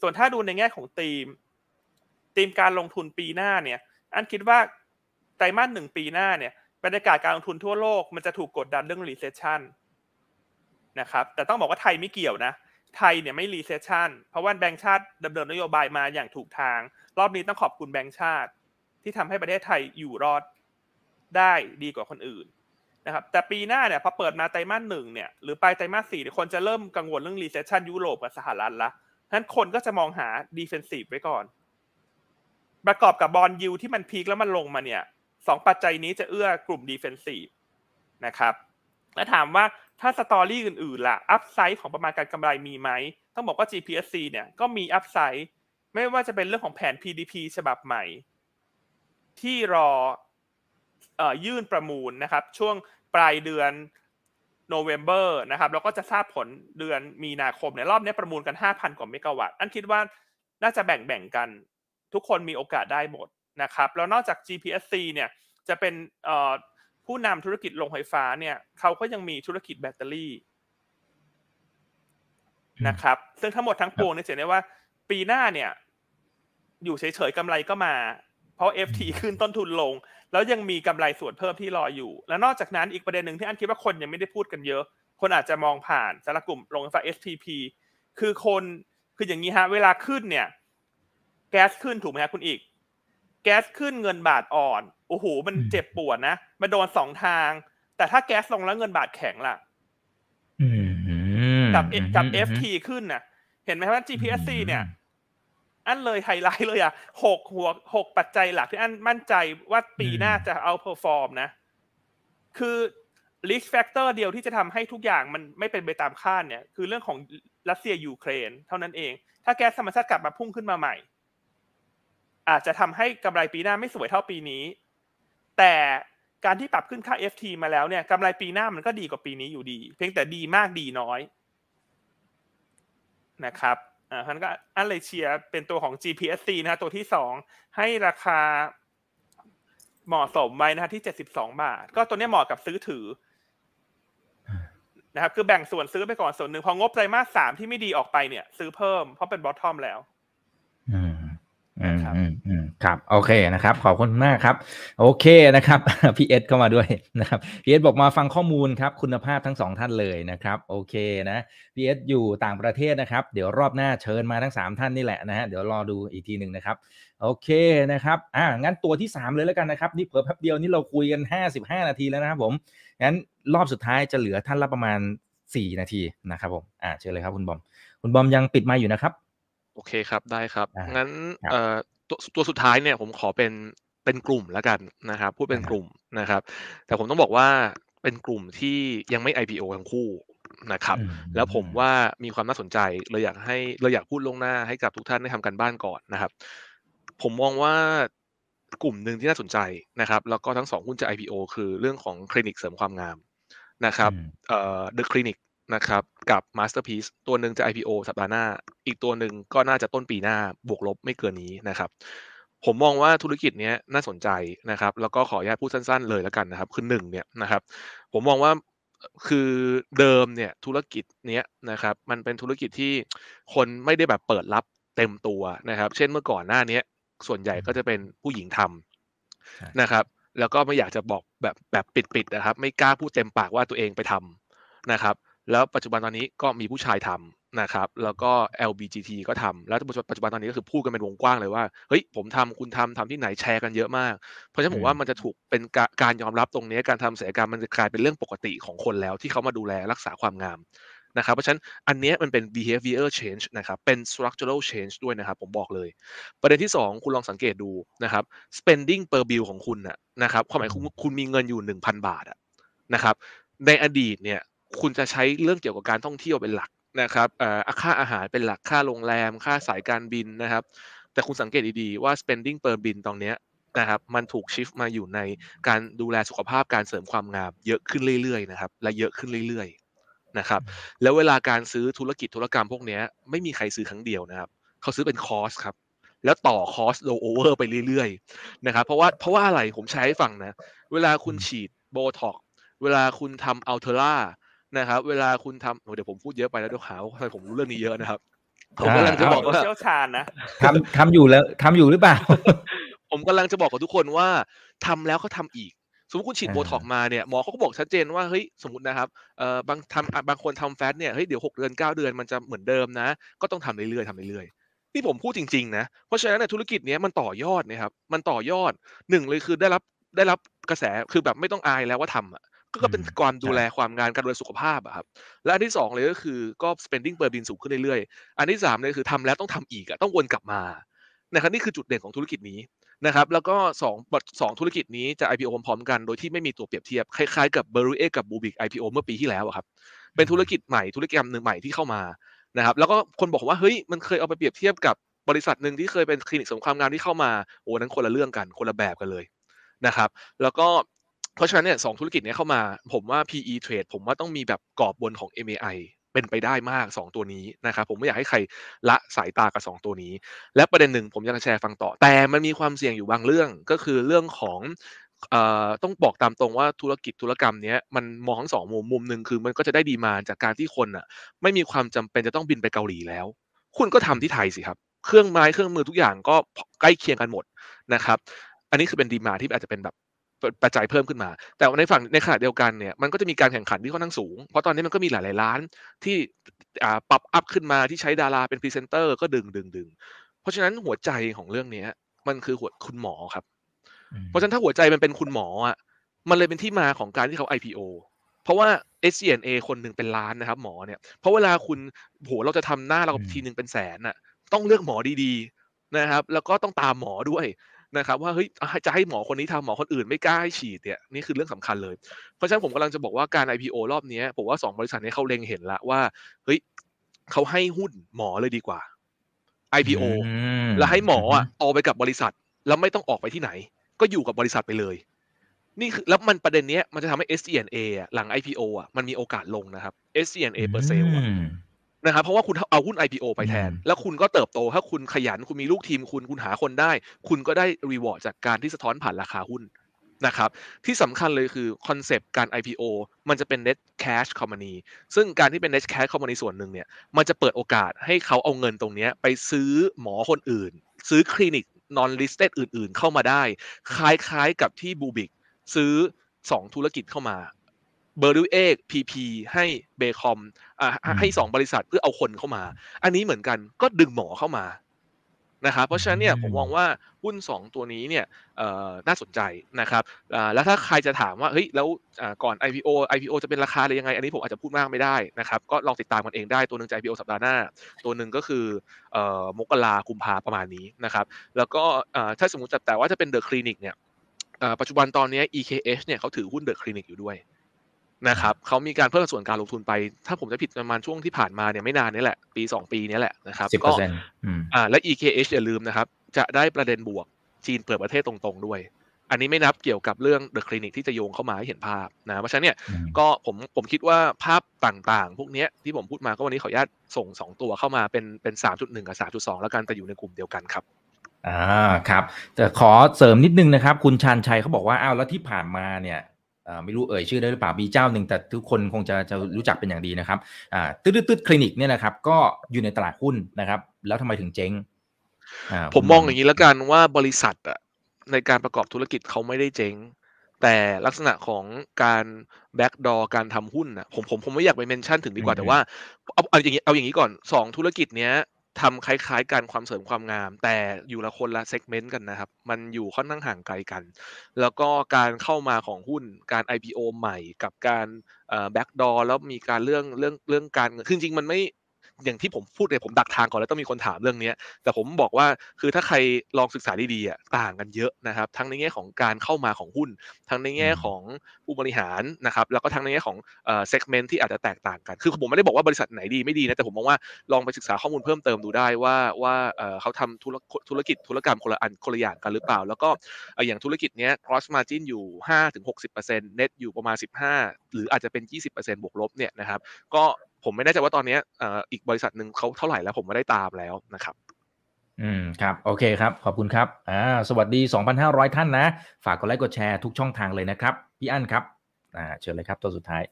[SPEAKER 3] ส่วนถ้าดูในแง่ของธีม ธีมการลงทุนปีหน้าเนี่ย อันคิดว่าไตรมาสหนึ่งปีหน้าเนี่ยบรรยากาศการลงทุนทั่วโลกมันจะถูกกดดันเรื่อง recession นะครับ แต่ต้องบอกว่าไทยไม่เกี่ยวนะ ไทยเนี่ยไม่ recession เพราะว่าแบงก์ชาติดำเนินนโยบายมาอย่างถูกทาง รอบนี้ต้องขอบคุณแบงก์ชาติ ที่ทำให้ประเทศไทยอยู่รอดได้ดีกว่าคนอื่นนะครับแต่ปีหน้าเนี่ยพอเปิดมาไตรมาสหนึ่งเนี่ยหรือปลายไตรมาสสี่คนจะเริ่มกังวลเรื่อง recession ยุโรปกับสหรัฐละนั้นคนก็จะมองหา defensive ไว้ก่อน ประกอบกับ bond yield ที่มัน peak แล้วมันลงมาเนี่ยสองปัจจัยนี้จะเอื้อกลุ่ม defensive นะครับและถามว่าถ้า story อื่นๆล่ะ upside ของประมาณการกำไรมีไหมต้องบอกว่า GPSC เนี่ยก็มี upside ไม่ว่าจะเป็นเรื่องของแผน PDP ฉบับใหม่ ที่รอเอ่อยื่นประมูลนะครับ ช่วงปลายเดือนโนเวม ber นะครับแล้วก็จะทราบผลเดือนมีนาคมในรอบนี้ประมูลกัน 5,000 กว่าเมกะวัตต์อันคิดว่าน่าจะแบ่งๆกัน ทุกคนมีโอกาสได้หมดนะครับแล้วนอกจาก GPSC เนี่ยจะเป็นเอ่อผู้นำธุรกิจโรงไฟฟ้าเนี่ยเขาก็ยังมีธุรกิจแบตเตอรี่นะครับ ซึ่งทั้งหมดทั้งปวงเนี่ยเห็นได้ว่า ปีหน้าเนี่ย อยู่เฉยๆกำไรก็มา เพราะ FT ขึ้นต้นทุนลง แล้วยังมีกำไรส่วนเพิ่มที่รออยู่ แล้วนอกจากนั้นอีกประเด็นหนึ่งที่อันคิดว่าคนยังไม่ได้พูดกันเยอะ คนอาจจะมองผ่านสำหรับกลุ่มโรงไฟฟ้า SPP คือคนคืออย่างนี้ฮะ เวลาขึ้นเนี่ย แก๊สขึ้นถูกไหมฮะคุณอีก แก๊สขึ้นเงินบาทอ่อน โอ้โห มันเจ็บปวดนะ มันโดนสองทาง แต่ถ้าแก๊สลงแล้วเงินบาทแข็งล่ะ
[SPEAKER 1] อืม
[SPEAKER 3] กับกับ
[SPEAKER 1] อืม
[SPEAKER 3] FT ขึ้นน่ะเห็นไหมว่า GPSC เนี่ย อั้นเลยไฮไลท์เลยอะหกหัวหกปัจจัยหลักที่อั้นมั่นใจว่าปีหน้าจะ outperform นะ คือ risk factor เดียวที่จะทำให้ทุกอย่างมันไม่เป็นไปตามคาดเนี่ย คือเรื่องของรัสเซียยูเครน เท่านั้นเอง ถ้าแก๊สธรรมชาติกลับมาพุ่งขึ้นมาใหม่ อาจจะทำให้กำไรปีหน้าไม่สวยเท่าปีนี้ แต่การที่ปรับขึ้นค่า FT มาแล้วเนี่ยกำไรปีหน้ามันก็ดีกว่าปีนี้อยู่ดี เพียงแต่ดีมากดีน้อยนะครับอ่าท่านก็อันเลยเชียร์เป็นตัวของ GPSC นะฮะตัวที่สองให้ราคาเหมาะสมไว้นะฮะที่เจ็ดสิบสองบาท ก็ตัวนี้เหมาะกับซื้อถือนะครับคือแบ่งส่วนซื้อไปก่อนส่วนหนึ่งพองบไตรมาสสามที่ไม่ดีออกไปเนี่ย ซื้อเพิ่มเพราะเป็นบอททอมแล้ว นะครับ
[SPEAKER 1] ครับ โอเคนะครับ ขอบคุณมากครับ โอเคนะครับพี่เอสเข้ามาด้วยนะครับพี่เอสบอกมาฟังข้อมูลครับคุณภาพทั้งสองท่านเลยนะครับ โอเคนะพี่เอสอยู่ต่างประเทศนะครับ เดี๋ยวรอบหน้าเชิญมาทั้งสามท่านนี่แหละนะฮะเดี๋ยวรอดูอีกทีหนึ่งนะครับ โอเคนะครับอ่างั้นตัวที่สามเลยแล้วกันนะครับ นี่เผลอแป๊บเดียวนี่เราคุยกันห้าสิบห้านาทีแล้วนะครับผมงั้นรอบสุดท้ายจะเหลือท่านละประมาณสี่นาทีนะครับผมอ่าเชิญเลยครับคุณบอม คุณบอมยังปิดไมาอยู่นะครับ
[SPEAKER 2] โอเคครับได้ครับ
[SPEAKER 1] อ่า
[SPEAKER 2] งั้น
[SPEAKER 1] ครับ
[SPEAKER 2] เอ่อตัวตัวสุดท้ายเนี่ยผมขอเป็นเป็นกลุ่มแล้วกันนะครับพูดเป็น
[SPEAKER 1] อ่า
[SPEAKER 2] กลุ่มนะครับ แต่ผมต้องบอกว่าเป็นกลุ่มที่ยังไม่ IPO ทั้งคู่นะครับ
[SPEAKER 1] อื
[SPEAKER 2] แล้วผมว่ามีความน่าสนใจเลยอยากให้เราอยากพูดลวงหน้าให้กับทุกท่านได้ทำการบ้านก่อนนะครับ ผมมองว่ากลุ่มหนึ่งที่น่าสนใจนะครับ แล้วก็ทั้งสองหุ้นจะ IPO คือเรื่องของคลินิกเสริมความงามนะครับ
[SPEAKER 1] อืม
[SPEAKER 2] เอ่อ The Clinic นะครับกับ Masterpiece ตัวหนึ่งจะ IPO สัปดาห์หน้า อีกตัวหนึ่งก็น่าจะต้นปีหน้าบวกลบไม่เกินนี้นะครับ ผมมองว่าธุรกิจเนี้ยน่าสนใจนะครับ แล้วก็ขออนุญาตพูดสั้น ๆ เลยแล้วกันนะครับ คือหนึ่งเนี่ยนะครับ ผมมองว่าคือเดิมเนี่ยธุรกิจเนี้ยนะครับ มันเป็นธุรกิจที่คนไม่ได้แบบเปิดรับเต็มตัวนะครับ เช่นเมื่อก่อนหน้าเนี้ยส่วนใหญ่ก็จะเป็นผู้หญิงทำ
[SPEAKER 1] ใช่
[SPEAKER 2] นะครับแล้วก็ไม่อยากจะบอกแบบแบบปิดๆนะครับ ไม่กล้าพูดเต็มปากว่าตัวเองไปทำนะครับ แล้วปัจจุบันตอนนี้ก็มีผู้ชายทำนะครับ แล้วก็ LBGT ก็ทำแล้วปัจจุบันตอนนี้ก็คือพูดกันเป็นวงกว้างเลยว่าเฮ้ยผมทำคุณทำทำที่ไหนแชร์กันเยอะมาก เพราะฉะนั้นผมว่ามันจะถูกเป็นการยอมรับตรงนี้การทำศัลยกรรมมันจะกลายเป็นเรื่องปกติของคนแล้วที่เขามาดูแลรักษาความงามนะครับเพราะฉะนั้นอันนี้มันเป็น behavior change นะครับ เป็น structural change ด้วยนะครับ ผมบอกเลย ประเด็นที่ 2 คุณลองสังเกตดูนะครับ spending per bill ของคุณนะนะครับความหมายคุณคุณมีเงินอยู่ 1,000 บาทอะนะครับในอดีตเนี่ย คุณจะใช้เรื่องเกี่ยวกับการท่องเที่ยวเป็นหลักนะครับอ่อค่าอาหารเป็นหลักค่าโรงแรม ค่าสายการบินนะครับ แต่คุณสังเกตดีๆว่า spending per bill ตรงนี้นะครับมันถูก shift มาอยู่ในการดูแลสุขภาพการเสริมความงามเยอะขึ้นเรื่อยๆนะครับและเยอะขึ้นเรื่อยๆนะครับแล้วเวลาการซื้อธุรกิจธุรกรรมพวกนี้ไม่มีใครซื้อครั้งเดียวนะครับเขาซื้อเป็นคอร์สครับแล้วต่อคอร์ส roll over ไปเรื่อยๆนะครับเพราะว่าเพราะว่าอะไรผมแชร์ให้ฟังนะ เวลาคุณฉีดโบท็อกเวลาคุณทำ Ulthera นะครับ เวลาคุณทำโอ้เดี๋ยวผมพูดเยอะไปแล้วเดี๋ยวหาว่าทำไมผมรู้เรื่องนี้เยอะนะครับผมกำลังจะบอก
[SPEAKER 3] ตัว
[SPEAKER 2] ว่า
[SPEAKER 3] เชี่ยวชาญนะ
[SPEAKER 1] ทำทำอยู่แล้วทำอยู่หรือเปล่า
[SPEAKER 2] ผมกำลังจะบอกกับทุกคนว่าทำแล้วเขาทำอีกสมมติคุณฉีด
[SPEAKER 1] อ่า
[SPEAKER 2] โบท็อกมาเนี่ยหมอเขาก็บอกชัดเจนว่าเฮ้ยสมมตินะครับเอ่อบางทำอะบางคนทำ fat เนี่ยเฮ้ยเดี๋ยวหกเดือนเก้าเดือนมันจะเหมือนเดิมนะ ก็ต้องทำเรื่อยๆทำเรื่อยๆนี่ผมพูดจริงๆนะเพราะฉะนั้นเนี่ยธุรกิจเนี้ยมันต่อยอดนะครับมันต่อยอดหนึ่งเลยคือได้รับได้รับกระแสคือแบบไม่ต้องอายแล้วว่าทำอะ ก็ก็เป็น
[SPEAKER 1] อืม
[SPEAKER 2] ความดู
[SPEAKER 1] ใช่
[SPEAKER 2] แลความงานการดูแลสุขภาพอะครับ และอันที่สองเลยก็คือก็ spending per bill สูงขึ้นเรื่อยๆ อันที่สามเลยคือทำแล้วต้องทำอีกอะต้องวนกลับมานะครับนี่คือจุดเด่นของธุรกิจนี้นะครับ แล้วก็สองสองธุรกิจนี้จะ IPO พร้อมๆกันโดยที่ไม่มีตัวเปรียบเทียบ คล้ายๆกับ b e r u e กับ b u b i c IPO เมื่อปีที่แล้วอะครับ เป็นธุรกิจใหม่ธุรกิจหนึ่งใหม่ที่เข้ามานะครับ แล้วก็คนบอกว่าเฮ้ยมันเคยเอาไปเปรียบเทียบกับบริษัทหนึ่งที่เคยเป็นคลินิกเสริมความงามที่เข้ามาโอ้นั้นคนละเรื่องกันคนละแบบกันเลยนะครับ แล้วก็ เพราะฉะนั้นเนี่ยสองธุรกิจเนี้ยเข้ามา ผมว่า PE trade ผมว่าต้องมีแบบกรอบบนของ MAI เป็นไปได้มาก 2 ตัวนี้นะครับผมไม่อยากให้ใครละสายตากับ 2 ตัวนี้ และประเด็นหนึ่งผมอยากจะแชร์ฟังต่อ แต่มันมีความเสี่ยงอยู่บางเรื่องก็คือเรื่องของออต้องบอกตามตรงว่าธุรกิจธุรกรรมเนี้ยมันมองทั้งสองมุมมุมหนึ่งคือมันก็จะได้ดีมาจากการที่คนอะไม่มีความจำเป็นจะต้องบินไปเกาหลีแล้ว คุณก็ทำที่ไทยสิครับ เครื่องไม้เครื่องมือทุกอย่างก็ใกล้เคียงกันหมดนะครับ อันนี้คือเป็น demand ที่อาจจะเป็นแบบ ปัจจัยเพิ่มขึ้นมา แต่ในฝั่งในขณะเดียวกันเนี่ยมันก็จะมีการแข่งขันที่ค่อนข้างสูง เพราะตอนนี้มันก็มีหลาย ๆ ร้านที่อ่าปรับอัพขึ้นมาที่ใช้ดาราเป็นพรีเซนเตอร์ก็ดึงดึงดึงเพราะฉะนั้นหัวใจของเรื่องเนี้ย มันคือหัวคุณหมอครับ เพราะฉะนั้นถ้าหัวใจมันเป็นคุณหมออะมันเลยเป็นที่มาของการที่เขา IPO เพราะว่า SCNA คนหนึ่งเป็นล้านนะครับ หมอเนี่ยเพราะเวลาคุณโหเราจะทำหน้าเรา
[SPEAKER 1] อืม
[SPEAKER 2] ทีหนึ่งเป็นแสนอะ ต้องเลือกหมอดีๆนะครับ แล้วก็ต้องตามหมอด้วย นะครับว่าเฮ้ยจะให้หมอคนนี้ทำหมอคนอื่นไม่กล้าให้ฉีดเนี่ยนี่คือเรื่องสำคัญเลย เพราะฉะนั้นผมกำลังจะบอกว่าการ IPO รอบเนี้ยผมว่าสองบริษัทนี้เขาเล็งเห็นละว่าเฮ้ยเขาให้หุ้นหมอเลยดีกว่า IPO
[SPEAKER 1] ม
[SPEAKER 2] แล้วให้หมออะเอาไปกับบริษัท แล้วไม่ต้องออกไปที่ไหน ก็อยู่กับบริษัทไปเลย นี่คือแล้วมันประเด็นเนี้ยมันจะทำให้ SG&A อะหลัง IPO อะมันมีโอกาสลงนะครับ SCNA เปอร์เซล
[SPEAKER 1] อืม
[SPEAKER 2] นะครับเพราะว่าคุณเอาหุ้น IPO ไปแทน
[SPEAKER 1] อืม
[SPEAKER 2] แล้วคุณก็เติบโต ถ้าคุณขยันคุณมีลูกทีมคุณคุณหาคนได้ คุณก็ได้ reward จากการที่สะท้อนผ่านราคาหุ้นนะครับที่สำคัญเลยคือ concept การ IPO มันจะเป็น net cash company ซึ่งการที่เป็น net cash company ส่วนหนึ่งเนี่ยมันจะเปิดโอกาสให้เขาเอาเงินตรงเนี้ยไปซื้อหมอคนอื่น ซื้อคลินิก non listed อื่น ๆ เข้ามาได้ คล้ายๆกับที่บูบิกซื้อ 2 ธุรกิจเข้ามา เบอร์ดิเอกพีพีให้เบคอมอ่า
[SPEAKER 1] อืม
[SPEAKER 2] ให้2บริษัทเพื่อเอาคนเข้ามา อันนี้เหมือนกันก็ดึงหมอเข้ามานะครับเพราะฉะนั้นเนี่ยผมมองว่าหุ้น 2 ตัวนี้เนี่ยเอ่อน่าสนใจนะครับอ่าแล้วถ้าใครจะถามว่าเฮ้ยแล้วอ่าก่อน IPO IPO จะเป็นราคาอะไรยังไง อันนี้ผมอาจจะพูดมากไม่ได้นะครับก็ลองติดตามกันเองได้ตัวหนึ่งจะ IPO สัปดาห์หน้า ตัวหนึ่งก็คือเอ่อมกรากุมภาประมาณนี้นะครับแล้วก็เอ่อถ้าสมมติแต่แต่ว่าจะเป็นเดอะคลินิกเนี่ยเอ่อปัจจุบันตอนนี้ EKH เนี่ยเขาถือหุ้นเดอะคลินิกอยู่ด้วย นะครับเขามีการเพิ่มส่วนการลงทุนไป ถ้าผมจำไม่ผิดประมาณช่วงที่ผ่านมาเนี่ยไม่นานนี่แหละ ปี 2 ปีนี้แหละนะครับ
[SPEAKER 1] สิบเปอร์เซ็นต์อืม
[SPEAKER 2] อ่าและ EKH อย่าลืมนะครับ จะได้ประเด็นบวกจีนเปิดประเทศตรงๆด้วย อันนี้ไม่นับเกี่ยวกับเรื่องเดอะคลินิกที่จะโยงเข้ามาให้เห็นภาพนะเพราะฉะนั้นเนี่ย
[SPEAKER 1] อืม
[SPEAKER 2] ก็ผมผมคิดว่าภาพต่างๆ พวกเนี้ยที่ผมพูดมาก็วันนี้ขออนุญาตส่งสองตัวเข้ามาเป็นเป็นสามจุดหนึ่งกับสามจุดสองแล้วกันแต่อยู่ในกลุ่มเดียวกันครับ
[SPEAKER 1] อ่าครับแต่ขอเสริมนิดนึงนะครับ คุณชานชัยเขาบอกว่าอ้าวแล้วที่ผ่านมาเนี่ยอ่า ไม่รู้เอ่ยชื่อได้หรือเปล่ามีเจ้าหนึ่งแต่ทุกคนคงจะจะรู้จักเป็นอย่างดีนะครับอ่าตืดตืดคลินิกเนี่ยนะครับก็อยู่ในตลาดหุ้นนะครับ แล้วทำไมถึงเจ๊งอ่า
[SPEAKER 2] ผมมองอย่างนี้แล้วกันว่าบริษัทอะในการประกอบธุรกิจเขาไม่ได้เจ๊งแต่ลักษณะของการ backdoor การทำหุ้นนะผมผมผมไม่อยากไป mention ถึงดีกว่าแต่ว่าเอาเอาอย่างนี้เอาอย่างนี้ก่อนสองธุรกิจเนี้ย ทำคล้ายๆกันความเสริมความงาม แต่อยู่ละคนละ segment กันนะครับ มันอยู่ค่อนข้างห่างไกลกัน แล้วก็การเข้ามาของหุ้นการ IPO ใหม่กับการ backdoor แล้วมีการเรื่องเรื่องเรื่องการเงินคือจริงๆ มันไม่ อย่างที่ผมพูดเนี่ยผมดักทางก่อนแล้วต้องมีคนถามเรื่องเนี้ยแต่ผมบอกว่าคือถ้าใครลองศึกษาดีๆอะต่างกันเยอะนะครับ ทั้งในแง่ของการเข้ามาของหุ้น ทั้งในแง่ของผู้บริหารนะครับ แล้วก็ทั้งในแง่ของเอ่อเซกเมนต์ที่อาจจะแตกต่างกัน คือผมไม่ได้บอกว่าบริษัทไหนดีไม่ดีนะแต่ผมมองว่าลองไปศึกษาข้อมูลเพิ่มเติมดูได้ว่าว่าเอ่อเขาทำธุรธุรกิจธุรกรรมคนละอันคนละอย่างกันหรือเปล่า แล้วก็เอ่ออย่างธุรกิจเนี้ย cross margin อยู่ 5-60% net อยู่ประมาณ 15 หรืออาจจะเป็น 20%บวกลบเนี่ยนะครับก็ ผมไม่แน่ใจว่าตอนเนี้ยเอ่ออีกบริษัทหนึ่งเขาเท่าไหร่แล้วผมไม่ได้ตามแล้วนะครับ
[SPEAKER 1] อืมครับโอเคครับ ขอบคุณครับอ่าสวัสดี 2,500 ท่านนะ ฝากกดไลค์กดแชร์ทุกช่องทางเลยนะครับ พี่อั้นครับอ่าเชิญเลยครับตัวสุดท้าย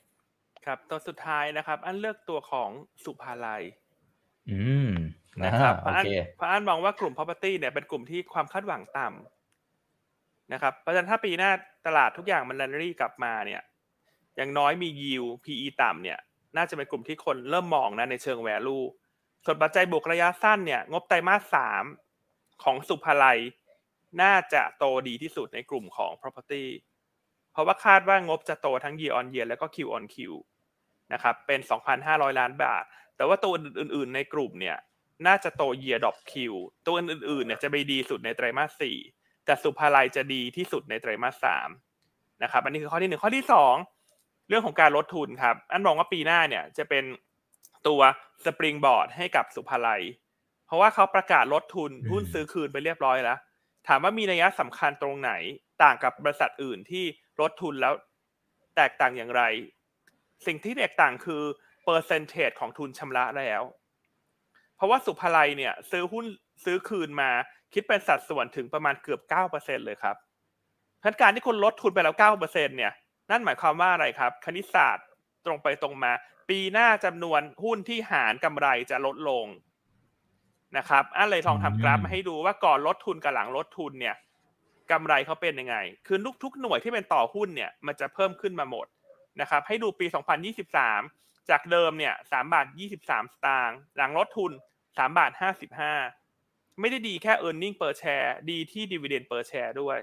[SPEAKER 3] ครับตัวสุดท้ายนะครับ อันเลือกตัวของสุภาลัย
[SPEAKER 1] อืมนะ
[SPEAKER 3] นะครับเพ
[SPEAKER 1] โอ
[SPEAKER 3] ราะอัน
[SPEAKER 1] เค
[SPEAKER 3] เพราะอันมองว่ากลุ่ม property เนี่ยเป็นกลุ่มที่ความคาดหวังต่ำนะครับเพราะฉะนั้นถ้าปีหน้าตลาดทุกอย่างมันแลนรี่กลับมาเนี่ยอย่างน้อยมี yield PE ต่ำเนี่ย น่าจะเป็นกลุ่มที่คนเริ่มมองนะในเชิง value ส่วนปัจจัยบวกระยะสั้นเนี่ยงบไตรมาสสามของสุภาลัย น่าจะโตดีที่สุดในกลุ่มของ property เพราะว่าคาดว่างบจะโตทั้ง year on year แล้วก็ Q on Q นะครับเป็น 2,500 ล้านบาท แต่ว่าตัวอื่นๆ ในกลุ่มเนี่ยน่าจะโต year drop Q ตัวอื่นๆเนี่ยจะไปดีสุดในไตรมาสสี่แต่สุภาลัยจะดีที่สุดในไตรมาสสามนะครับอันนี้คือข้อที่หนึ่งข้อที่สอง เรื่องของการลดทุนครับ อันมองว่าปีหน้าเนี่ยจะเป็นตัวสปริงบอร์ดให้กับสุภาลัย เพราะว่าเขาประกาศลดทุน
[SPEAKER 1] อืม
[SPEAKER 3] หุ้นซื้อคืนไปเรียบร้อยแล้ว ถามว่ามีนัยสำคัญตรงไหนต่างกับบริษัทอื่นที่ลดทุนแล้วแตกต่างอย่างไร สิ่งที่แตกต่างคือเปอร์เซนเทจของทุนชำระแล้ว เพราะว่าสุภาลัยเนี่ยซื้อหุ้นซื้อคืนมาคิดเป็นสัดส่วนถึงประมาณเกือบเก้าเปอร์เซ็นเลยครับเพราะฉะนั้นการที่คุณลดทุนไปแล้วเก้าเปอร์เซ็นเนี่ย นั่นหมายความว่าอะไรครับ คณิตศาสตร์ตรงไปตรงมา ปีหน้าจำนวนหุ้นที่หารกำไรจะลดลงนะครับอันเลยลองทำกราฟมาให้ดูว่าก่อนลดทุนกับหลังลดทุนเนี่ยกำไรเขาเป็นยังไง คือทุกทุกหน่วยที่เป็นต่อหุ้นเนี่ยมันจะเพิ่มขึ้นมาหมดนะครับให้ดูปี 2023 จากเดิมเนี่ย3บาท 23 สตางค์หลังลดทุน3บาท 55 ไม่ได้ดีแค่ e a r n i n g per share ดีที่ dividend per share ด้วย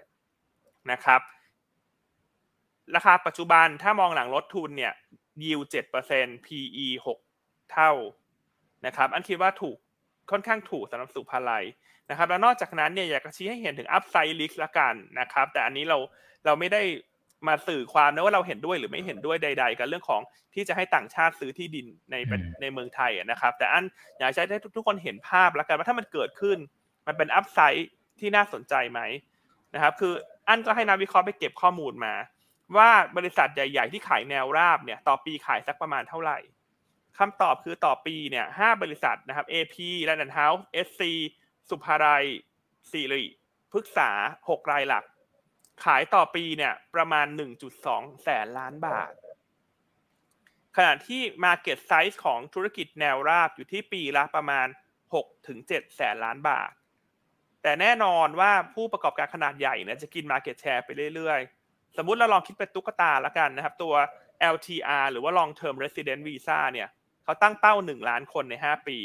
[SPEAKER 3] นะครับ ราคาปัจจุบันถ้ามองหลังลดทุนเนี่ย yield 7% PE 6เท่านะครับอันคิดว่าถูกค่อนข้างถูกสำหรับสุภาลัยนะครับแล้วนอกจากนั้นเนี่ยอยากจะชี้ให้เห็นถึงอัพไซด์ลิสละกันนะครับแต่อันนี้เราเราไม่ได้มาสื่อความนะว่าเราเห็นด้วยหรือไม่เห็นด้วยใด ๆ กับเรื่องของที่จะให้ต่างชาติซื้อที่ดินในในเมืองไทยนะครับ แต่อันอยากให้ทุกคนเห็นภาพแล้วกันว่าถ้ามันเกิดขึ้น มันเป็นอัพไซด์ที่น่าสนใจไหมนะครับคืออันก็ให้นักวิเคราะห์ไปเก็บข้อมูลมา ว่าบริษัทใหญ่ ๆ ที่ขายแนวราบเนี่ยต่อปีขายสักประมาณเท่าไหร่คำตอบคือต่อปีเนี่ยห้าบริษัทนะครับ AP Land House SC สุภารายสิริพฤกษาหกรายหลัก ขายต่อปีเนี่ยประมาณ 1.2 แสนล้านบาท ขณะที่ Market Size ของธุรกิจแนวราบอยู่ที่ปีละประมาณ 6-7 แสนล้านบาท แต่แน่นอนว่าผู้ประกอบการขนาดใหญ่เนี่ยจะกิน Market Share ไปเรื่อยๆ สมมุติเราลองคิดเป็นตุ๊กตาล้วกันนะครับ ตัว LTR หรือว่า Long Term Resident Visa เนี่ยเขาตั้งเป้า1ล้านคนใน5ปี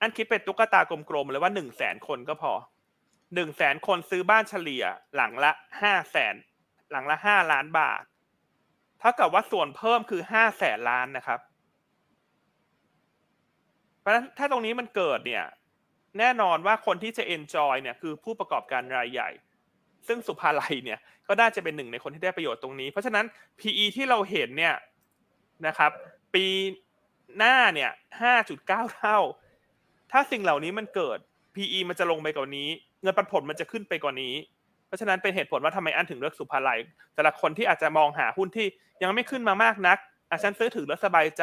[SPEAKER 3] อันคิดเป็นตุ๊กตากลมๆเลยว่าหนึ่งแสนคนก็พอหนึ่งแสนคนซื้อบ้านเฉลี่ยหลังละห้าแสนหลังละห้าล้านบาท เท่ากับว่าส่วนเพิ่มคือห้าแสนล้านนะครับ เพราะฉะนั้นถ้าตรงนี้มันเกิดเนี่ย แน่นอนว่าคนที่จะเอนจอยเนี่ยคือผู้ประกอบการรายใหญ่ ซึ่งสุภาลัยเนี่ยก็น่าจะเป็นหนึ่งในคนที่ได้ประโยชน์ตรงนี้ เพราะฉะนั้น PE ที่เราเห็นเนี่ยนะครับปีหน้าเนี่ยห้าจุดเก้าเท่า ถ้าสิ่งเหล่านี้มันเกิด PE มันจะลงไปกว่านี้ เงินปันผลมันจะขึ้นไปกว่านี้ เพราะฉะนั้นเป็นเหตุผลว่าทำไมอันถึงเลือกสุภาลัยแต่ละคนที่อาจจะมองหาหุ้นที่ยังไม่ขึ้นมามากนักอาฉันซื้อถือแล้วสบายใจ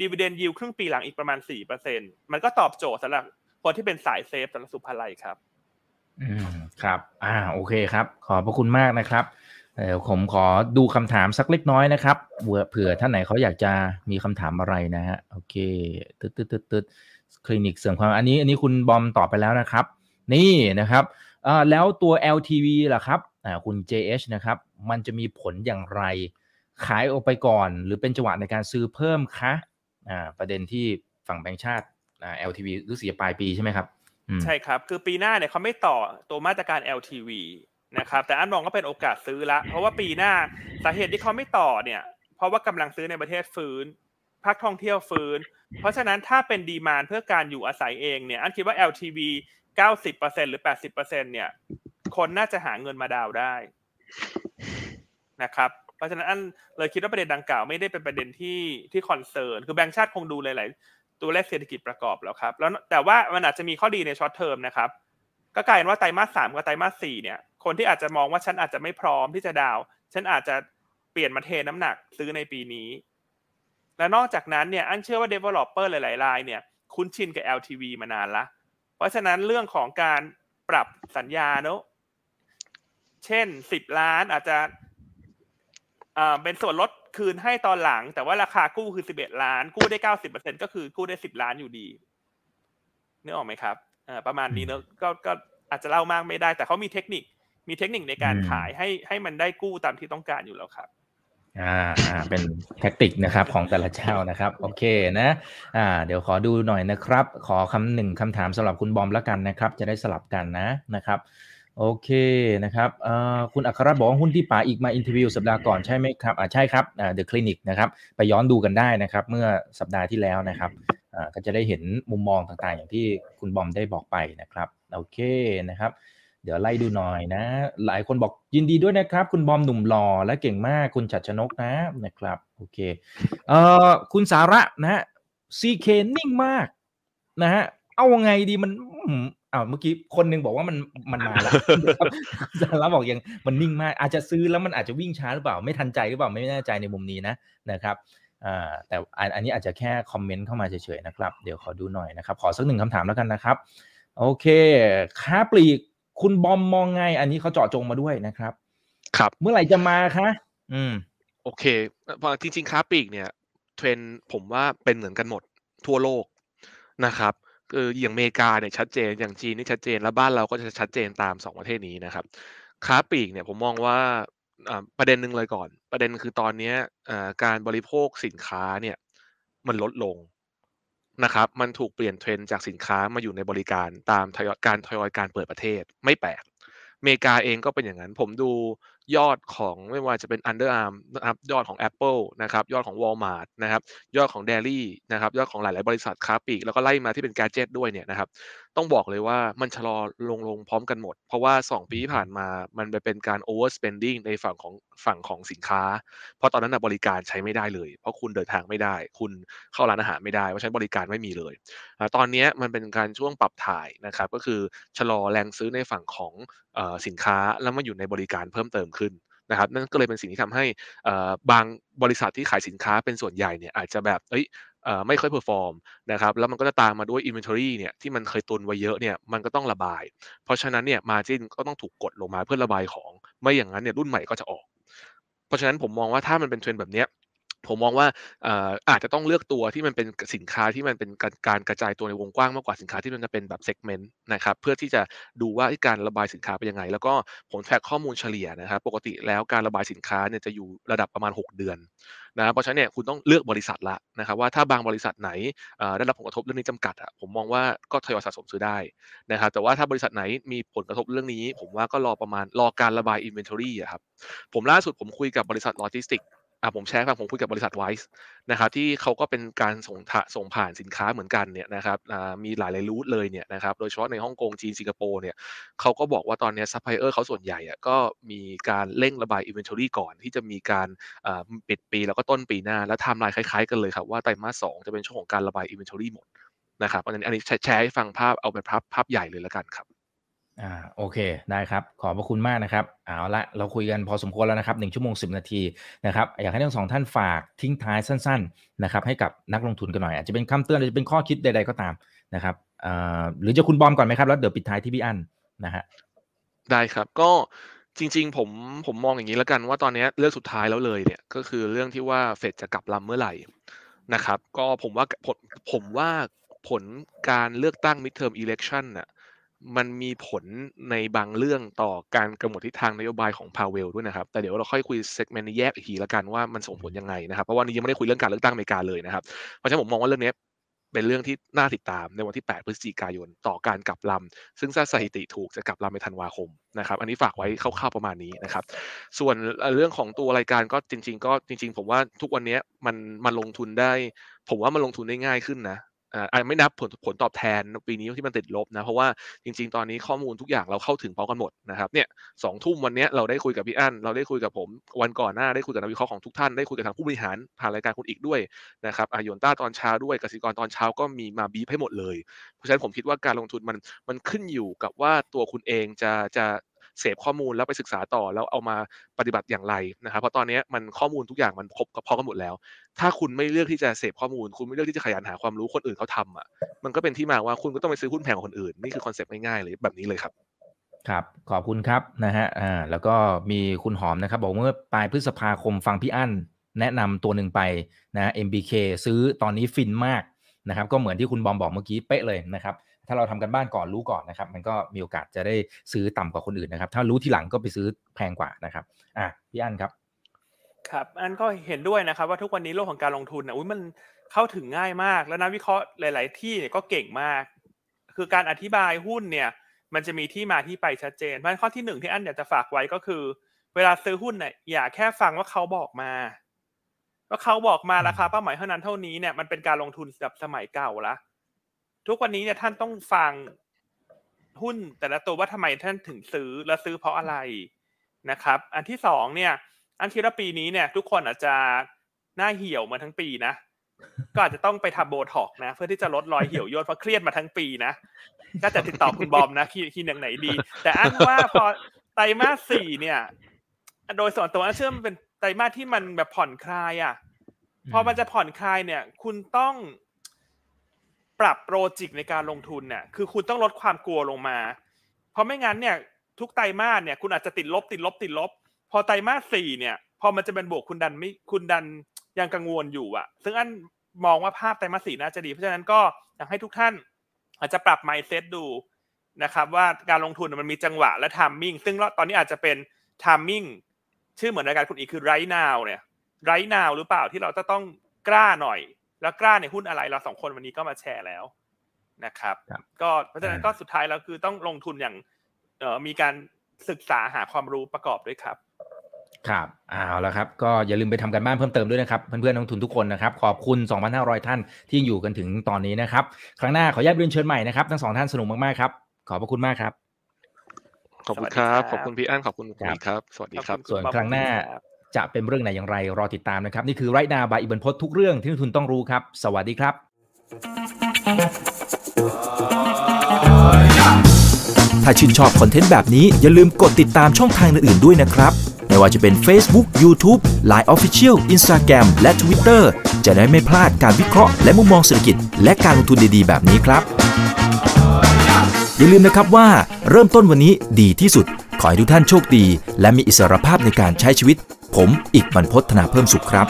[SPEAKER 3] ดีเวเดนยิวครึ่งปีหลังอีกประมาณสี่เปอร์เซ็นมันก็ตอบโจทย์สำหรับคนที่เป็นสายเซฟสำหรับสุภาลัยครับ
[SPEAKER 1] อืม ครับ อ่า โอเคครับ ขอบพระคุณมากนะครับเดี๋ยวผมขอดูคำถามสักเล็กน้อยนะครับ เผื่อท่านไหนเขาอยากจะมีคำถามอะไรนะฮะ โอเค ตึ๊ดตึ๊ดตึ๊ดตึ๊ดคลินิกเสริมความอันนี้ อันนี้คุณบอมตอบไปแล้วนะครับ นี่นะครับแล้วตัว LTV ล่ะครับอ่าคุณ JH นะครับ มันจะมีผลอย่างไร ขายออกไปก่อน หรือเป็นจังหวะในการซื้อเพิ่มคะ อ่า ประเด็นที่ฝั่งแบงค์ชาติอ่า LTV รู้สึกปลายปีใช่ไหมครับ
[SPEAKER 3] ใช่ครับ คือปีหน้าเนี่ยเขาไม่ต่อตัวมาตรการ LTV นะครับแต่อันมองก็เป็นโอกาสซื้อละ เพราะว่าปีหน้าสาเหตุที่เขาไม่ต่อเนี่ย เพราะว่ากำลังซื้อในประเทศฟื้นภาคท่องเที่ยวฟื้น เพราะฉะนั้นถ้าเป็น demand เพื่อการอยู่อาศัยเองเนี่ยอั้นคิดว่า LTV 90%หรือ 80%เนี่ย คนน่าจะหาเงินมาดาวน์ได้นะครับเพราะฉะนั้นอั้นเลยคิดว่าประเด็นดังกล่าวไม่ได้เป็นประเด็นที่ที่ concern คือแบงก์ชาติคงดูหลาย ตัวเลขเศรษฐกิจประกอบแล้วครับ แล้วแต่ว่ามันอาจจะมีข้อดีใน short term นะครับ ก็กลายเป็นว่าไตรมาสสามกับไตรมาสสี่เนี่ย คนที่อาจจะมองว่าฉันอาจจะไม่พร้อมที่จะดาว ฉันอาจจะเปลี่ยนมาเทน้ำหนักซื้อในปีนี้ และนอกจากนั้นเนี่ยอันเชื่อว่า developer หลายๆรายเนี่ยคุ้นชินกับ LTV มานานละ เพราะฉะนั้นเรื่องของการปรับสัญญาเนอะเช่นสิบล้านอาจจะเป็นส่วนลด คืนให้ตอนหลัง แต่ว่าราคากู้คือสิบเอ็ดล้าน กู้ได้เก้าสิบเปอร์เซ็นก็คือกู้ได้สิบล้านอยู่ดีนึกออกไหมครับประมาณนี้เนอะก็ก็อาจจะเล่ามากไม่ได้ แต่เขามีเทคนิคมีเทคนิคในการขายให้ให้มันได้กู้ตามที่ต้องการอยู่แล้วครับ
[SPEAKER 1] อ่าอ่าเป็น tactic นะครับของแต่ละเจ้านะครับ โอเคนะ อ่า เดี๋ยวขอดูหน่อยนะครับ ขอคำหนึ่งคำถามสำหรับคุณบอมแล้วกันนะครับ จะได้สลับกันนะนะครับ โอเคนะครับคุณอัครบอกว่าหุ้นที่ป๋าอีกมา interview สัปดาห์ก่อนใช่ไหมครับใช่ครับเดอะคลินิกนะครับไปย้อนดูกันได้นะครับ เมื่อสัปดาห์ที่แล้วนะครับก็จะได้เห็นมุมมองต่างๆ อย่างที่คุณบอมได้บอกไปนะครับโอเคนะครับ เดี๋ยวไล่ดูหน่อยนะ หลายคนบอกยินดีด้วยนะครับ คุณบอมหนุ่มหล่อและเก่งมากคุณชัดชนกนะนะครับโอเคเอ่อคุณสาระนะฮะซีเคนิ่งมากนะฮะเอาไงดีมัน อ้าวเมื่อกี้คนนึงบอกว่ามันมันมาแล้วสาระบอกยังมันนิ่งมาก อาจจะซื้อแล้วมันอาจจะวิ่งช้าหรือเปล่า ไม่ทันใจหรือเปล่าไม่แน่ใจในมุมนี้นะนะครับอ่าแต่อันนี้อาจจะแค่คอมเมนต์เข้ามาเฉยๆนะครับ เดี๋ยวขอดูหน่อยนะครับ ขอสักหนึ่งคำถามแล้วกันนะครับ โอเค ค้าปลีกคุณบอมมองไง อันนี้เขาเจาะจงมาด้วยนะครับ
[SPEAKER 2] ครับ
[SPEAKER 1] เมื่อไหร่จะมาคะอืม
[SPEAKER 2] โอเคจริงๆค้าปีกเนี่ย เทรนผมว่าเป็นเหมือนกันหมดทั่วโลกนะครับ คืออย่างอเมริกาเนี่ยชัดเจนอย่างจีนนี่ชัดเจน แล้วบ้านเราก็จะชัดเจนตามสองประเทศนี้นะครับ ค้าปลีกเนี่ยผมมองว่าประเด็นหนึ่งเลยก่อน ประเด็นคือตอนนี้การบริโภคสินค้าเนี่ยมันลดลงนะครับ มันถูกเปลี่ยนเทรนจากสินค้ามาอยู่ในบริการตามการทยอยการเปิดประเทศไม่แปลกอเมริกาเองก็เป็นอย่างนั้น ผมดู ยอดของไม่ว่าจะเป็น Under Arm นะครับยอดของ Apple นะครับยอดของ Walmart นะครับยอดของ d a i l y นะครับยอดของหลาย ๆ บริษัทค้าปลีกแล้วก็ไล่มาที่เป็นแกจ g e t ด้วยเนี่ยนะครับต้องบอกเลยว่ามันชะลอลงลงพร้อมกันหมด เพราะว่า 2 ปีที่ผ่านมามันไปเป็นการ overspending ในฝั่งของฝั่งของสินค้า เพราะตอนนั้นบริการใช้ไม่ได้เลย เพราะคุณเดินทางไม่ได้ คุณเข้าร้านอาหารไม่ได้เพราะฉะนั้นบริการไม่มีเลยตอนนี้มันเป็นการช่วงปรับถ่ายนะครับก็คือชะลอแรงซื้อในฝั่งของสินค้าแล้วมาอยู่ในบริการเพิ่มเติมขึ้น นะครับนั่นก็เลยเป็นสิ่งที่ทำให้บางบริษัทที่ขายสินค้าเป็นส่วนใหญ่เนี่ยอาจจะแบบเอ้ยไม่ค่อย perform นะครับแล้วมันก็จะตามมาด้วย inventory เนี่ยที่มันเคยตุนไว้เยอะเนี่ยมันก็ต้องระบาย เพราะฉะนั้นเนี่ย margin ก็ต้องถูกกดลงมาเพื่อระบายของ ไม่อย่างนั้นเนี่ยรุ่นใหม่ก็จะออก เพราะฉะนั้นผมมองว่าถ้ามันเป็นเทรนด์แบบเนี้ย ผมมองว่าอาจจะต้องเลือกตัวที่มันเป็นสินค้าที่มันเป็นการกระจายตัวในวงกว้างมากกว่าสินค้าที่มันจะเป็นแบบ segment นะครับเพื่อที่จะดูว่าการระบายสินค้าเป็นยังไง แล้วก็ผล track ข้อมูลเฉลี่ยนะครับปกติแล้วการระบายสินค้าเนี่ยจะอยู่ระดับประมาณ 6 เดือนนะเพราะฉะนั้นเนี่ยคุณต้องเลือกบริษัทละนะครับว่าถ้าบางบริษัทไหนได้รับผลกระทบเรื่องนี้จำกัดอะผมมองว่าก็ทยอยสะสมซื้อได้นะครับแต่ว่าถ้าบริษัทไหนมีผลกระทบเรื่องนี้ ผมว่าก็รอประมาณรอการระบาย inventory อะครับผมล่าสุดผมคุยกับบริษัทโลจิสติก อ่าผมแชร์ฟังผมคุยกับบริษัทไวส์นะครับที่เขาก็เป็นการส่งส่งผ่านสินค้าเหมือนกันเนี่ยนะครับอ่ามีหลายหลาย route เลยเนี่ยนะครับโดยเฉพาะในฮ่องกงจีนสิงคโปร์เนี่ยเขาก็บอกว่าตอนนี้ซัพพลายเออร์เขาส่วนใหญ่อะก็มีการเร่งระบาย inventory ก่อนที่จะมีการปิดปีแล้วก็ต้นปีหน้า แล้วไทม์ไลน์คล้ายๆกันเลยครับว่าไตรมาสสองจะเป็นช่วงของการระบาย inventory หมดนะครับอันนี้อันนี้แชร์ให้ฟังภาพเอาเป็นภาพภาพใหญ่เลยแล้วกันครับ
[SPEAKER 1] อ่าโอเคได้ครับ ขอบพระคุณมากนะครับเอาละเราคุยกันพอสมควรแล้วนะครับหนึ่งชั่วโมงสิบนาทีนะครับอยากให้ทั้งสองท่านฝากทิ้งท้ายสั้นๆนะครับให้กับนักลงทุนกันหน่อย อาจจะเป็นคำเตือนหรือจะเป็นข้อคิดใด ๆก็ตามนะครับอ่าหรือจะคุณบอมก่อนไหมครับ แล้วเดี๋ยวปิดท้ายที่พี่อั้นนะฮะ
[SPEAKER 2] ได้ครับก็จริงๆ ผมผมมองอย่างนี้แล้วกันว่าตอนนี้เรื่องสุดท้ายแล้วเลยเนี่ยก็คือเรื่องที่ว่าเฟดจะกลับลำเมื่อไหร่นะครับ ก็ผมว่าผลผมว่าผลการเลือกตั้ง midterm election น่ะ มันมีผลในบางเรื่องต่อการกำหนดทิศทางนโยบายของพาเวลด้วยนะครับ แต่เดี๋ยวเราค่อยคุย segment นี้แยกอีกทีละกันว่ามันส่งผลยังไงนะครับ เพราะว่านี้ยังไม่ได้คุยเรื่องการเลือกตั้งอเมริกาเลยนะครับ เพราะฉะนั้นผมมองว่าเรื่องนี้เป็นเรื่องที่น่าติดตามในวันที่ 8 พฤศจิกายนต่อการกลับลำซึ่งถ้าสถิติถูกจะกลับลำในธันวาคมนะครับ อันนี้ฝากไว้คร่าวๆประมาณนี้นะครับ ส่วนเรื่องของตัวรายการก็จริง ๆ ก็จริง ๆ ผมว่าทุกวันนี้มันมันลงทุนได้ ผมว่ามันลงทุนได้ง่ายขึ้นนะ อ่าไม่นับผลผลตอบแทนปีนี้ที่มันติดลบนะเพราะว่าจริง ๆ ตอนนี้ข้อมูลทุกอย่างเราเข้าถึงพร้อมกันหมดนะครับเนี่ยสองทุ่มวันนี้เราได้คุยกับพี่อั้นเราได้คุยกับผมวันก่อนหน้าได้คุยกับนักวิเคราะห์ของทุกท่านได้คุยกับทางผู้บริหารผ่านรายการคุณอีกด้วยนะครับอายนต้าตอนเช้าด้วยกสิกรตอนเช้าก็มีมาบีบให้หมดเลย เพราะฉะนั้นผมคิดว่าการลงทุนมันมันขึ้นอยู่กับว่าตัวคุณเองจะจะ เสพข้อมูลแล้วไปศึกษาต่อแล้วเอามาปฏิบัติอย่างไรนะครับเพราะตอนนี้มันข้อมูลทุกอย่างมันครบกับพอกันหมดแล้ว ถ้าคุณไม่เลือกที่จะเสพข้อมูล คุณไม่เลือกที่จะขยันหาความรู้คนอื่นเขาทำอะมันก็เป็นที่มาว่าคุณก็ต้องไปซื้อหุ้นแพงกว่าคนอื่นนี่คือคอนเซ็ปต์ง่ายๆเลยแบบนี้เลยครับ
[SPEAKER 1] ครับขอบคุณครับนะฮะอ่าแล้วก็มีคุณหอมนะครับ บอกเมื่อปลายพฤษภาคมฟังพี่อั้นแนะนำตัวหนึ่งไปนะ MBK ซื้อตอนนี้ฟินมากนะครับ ก็เหมือนที่คุณบอมบอกเมื่อกี้เป๊ะเลยนะครับ ถ้าเราทำกันบ้านก่อนรู้ก่อนนะครับ มันก็มีโอกาสจะได้ซื้อต่ำกว่าคนอื่นนะครับ ถ้ารู้ทีหลังก็ไปซื้อแพงกว่านะครับ อะพี่อันครับ
[SPEAKER 3] ครับอันก็เห็นด้วยนะครับว่าทุกวันนี้โลกของการลงทุนนะอุ้ยมันเข้าถึงง่ายมาก แล้วนักวิเคราะห์หลาย ๆ ที่เนี่ยก็เก่งมาก คือการอธิบายหุ้นเนี่ย มันจะมีที่มาที่ไปชัดเจนเพราะข้อที่หนึ่งที่อันอยากจะฝากไว้ก็คือ เวลาซื้อหุ้นเนี่ยอย่าแค่ฟังว่าเขาบอกมา ว่าเขาบอกมาราคาเป้าหมายเท่านั้นเท่านี้เนี่ยมันเป็นการลงทุนแบบสมัยเก่าละ ทุกวันนี้เนี่ยท่านต้องฟังหุ้นแต่ละตัวว่าทำไมท่านถึงซื้อและซื้อเพราะอะไรนะครับ อันที่สองเนี่ย อันคิดว่าปีนี้เนี่ย ทุกคนอาจจะหน้าเหี่ยวมาทั้งปีนะก็อาจจะต้องไปทำโบท็อกนะ เพื่อที่จะลดรอยเหี่ยวย่นเพราะเครียดมาทั้งปีนะก็จะติดต่อคุณบอมนะคีคีอย่างไหนดี แต่อันว่าพอไตรมาสสี่เนี่ย โดยส่วนตัวอันเชื่อมันเป็นไตรมาสที่มันแบบผ่อนคลายอะพอมันจะผ่อนคลายเนี่ย คุณต้อง ปรับโปรจิกในการลงทุนเนี่ยคือคุณต้องลดความกลัวลงมา เพราะไม่งั้นเนี่ยทุกไตรมาสเนี่ยคุณอาจจะติดลบติดลบติดลบ พอไตรมาสสี่เนี่ย พอมันจะเป็นบวกคุณดันไม่คุณดันยังกังวลอยู่อะซึ่งอันมองว่าภาพไตรมาสสี่น่าจะดี เพราะฉะนั้นก็อยากให้ทุกท่านอาจจะปรับ mindset ดูนะครับว่าการลงทุนมันมีจังหวะและ timing ซึ่งตอนนี้อาจจะเป็น timing ชื่อเหมือนรายการคุณอีกคือ right now เนี่ย right now หรือเปล่าที่เราจะต้องกล้าหน่อย แล้วกล้าในหุ้นอะไรเราสองคนวันนี้ก็มาแชร์แล้วนะครับ
[SPEAKER 1] ครับ
[SPEAKER 3] ก็เพราะฉะนั้นก็สุดท้ายแล้วคือต้องลงทุนอย่างเอ่อมีการศึกษาหาความรู้ประกอบด้วยครับ
[SPEAKER 1] ครับเอาแล้วครับ ก็อย่าลืมไปทำกันบ้านเพิ่มเติมด้วยนะครับ เพื่อนๆนักลงทุนทุกคนนะครับ ขอบคุณ 2,500 ท่านที่ยังอยู่กันถึงตอนนี้นะครับ ครั้งหน้าขออนุญาตเรียนเชิญใหม่นะครับ ทั้งสองท่านสนุกมากๆครับ ขอบพระคุณมากครับ
[SPEAKER 2] ขอบคุณ
[SPEAKER 3] สวัสดี
[SPEAKER 2] ครั
[SPEAKER 3] ครับบ
[SPEAKER 2] ขอบคุณพี่อั้นขอบคุณคุณ
[SPEAKER 1] ครับ
[SPEAKER 2] อีกครับ สวัสดีครับ
[SPEAKER 3] ขอบ
[SPEAKER 1] ส่วน
[SPEAKER 3] ณป๊อป
[SPEAKER 1] ครั้งหน้า
[SPEAKER 3] ครับ
[SPEAKER 1] จะเป็นเรื่องไหนอย่างไรรอติดตามนะครับ นี่คือไรนาบายอิบันพศทุกเรื่องที่นักทุนต้องรู้ครับ สวัสดีครับ
[SPEAKER 4] ถ้าชื่นชอบคอนเทนต์แบบนี้อย่าลืมกดติดตามช่องทางอื่นๆด้วยนะครับ ไม่ว่าจะเป็น Facebook, YouTube, Line Official, Instagram และ Twitter จะได้ไม่พลาดการวิเคราะห์และมุมมองเศรษฐกิจ และการลงทุนดีๆ แบบนี้ครับ อย่าลืมนะครับว่าเริ่มต้นวันนี้ดีที่สุด ขอให้ทุกท่านโชคดี และมีอิสรภาพในการใช้ชีวิต ผม อีกบรรพฒนาเพิ่มสุขครับ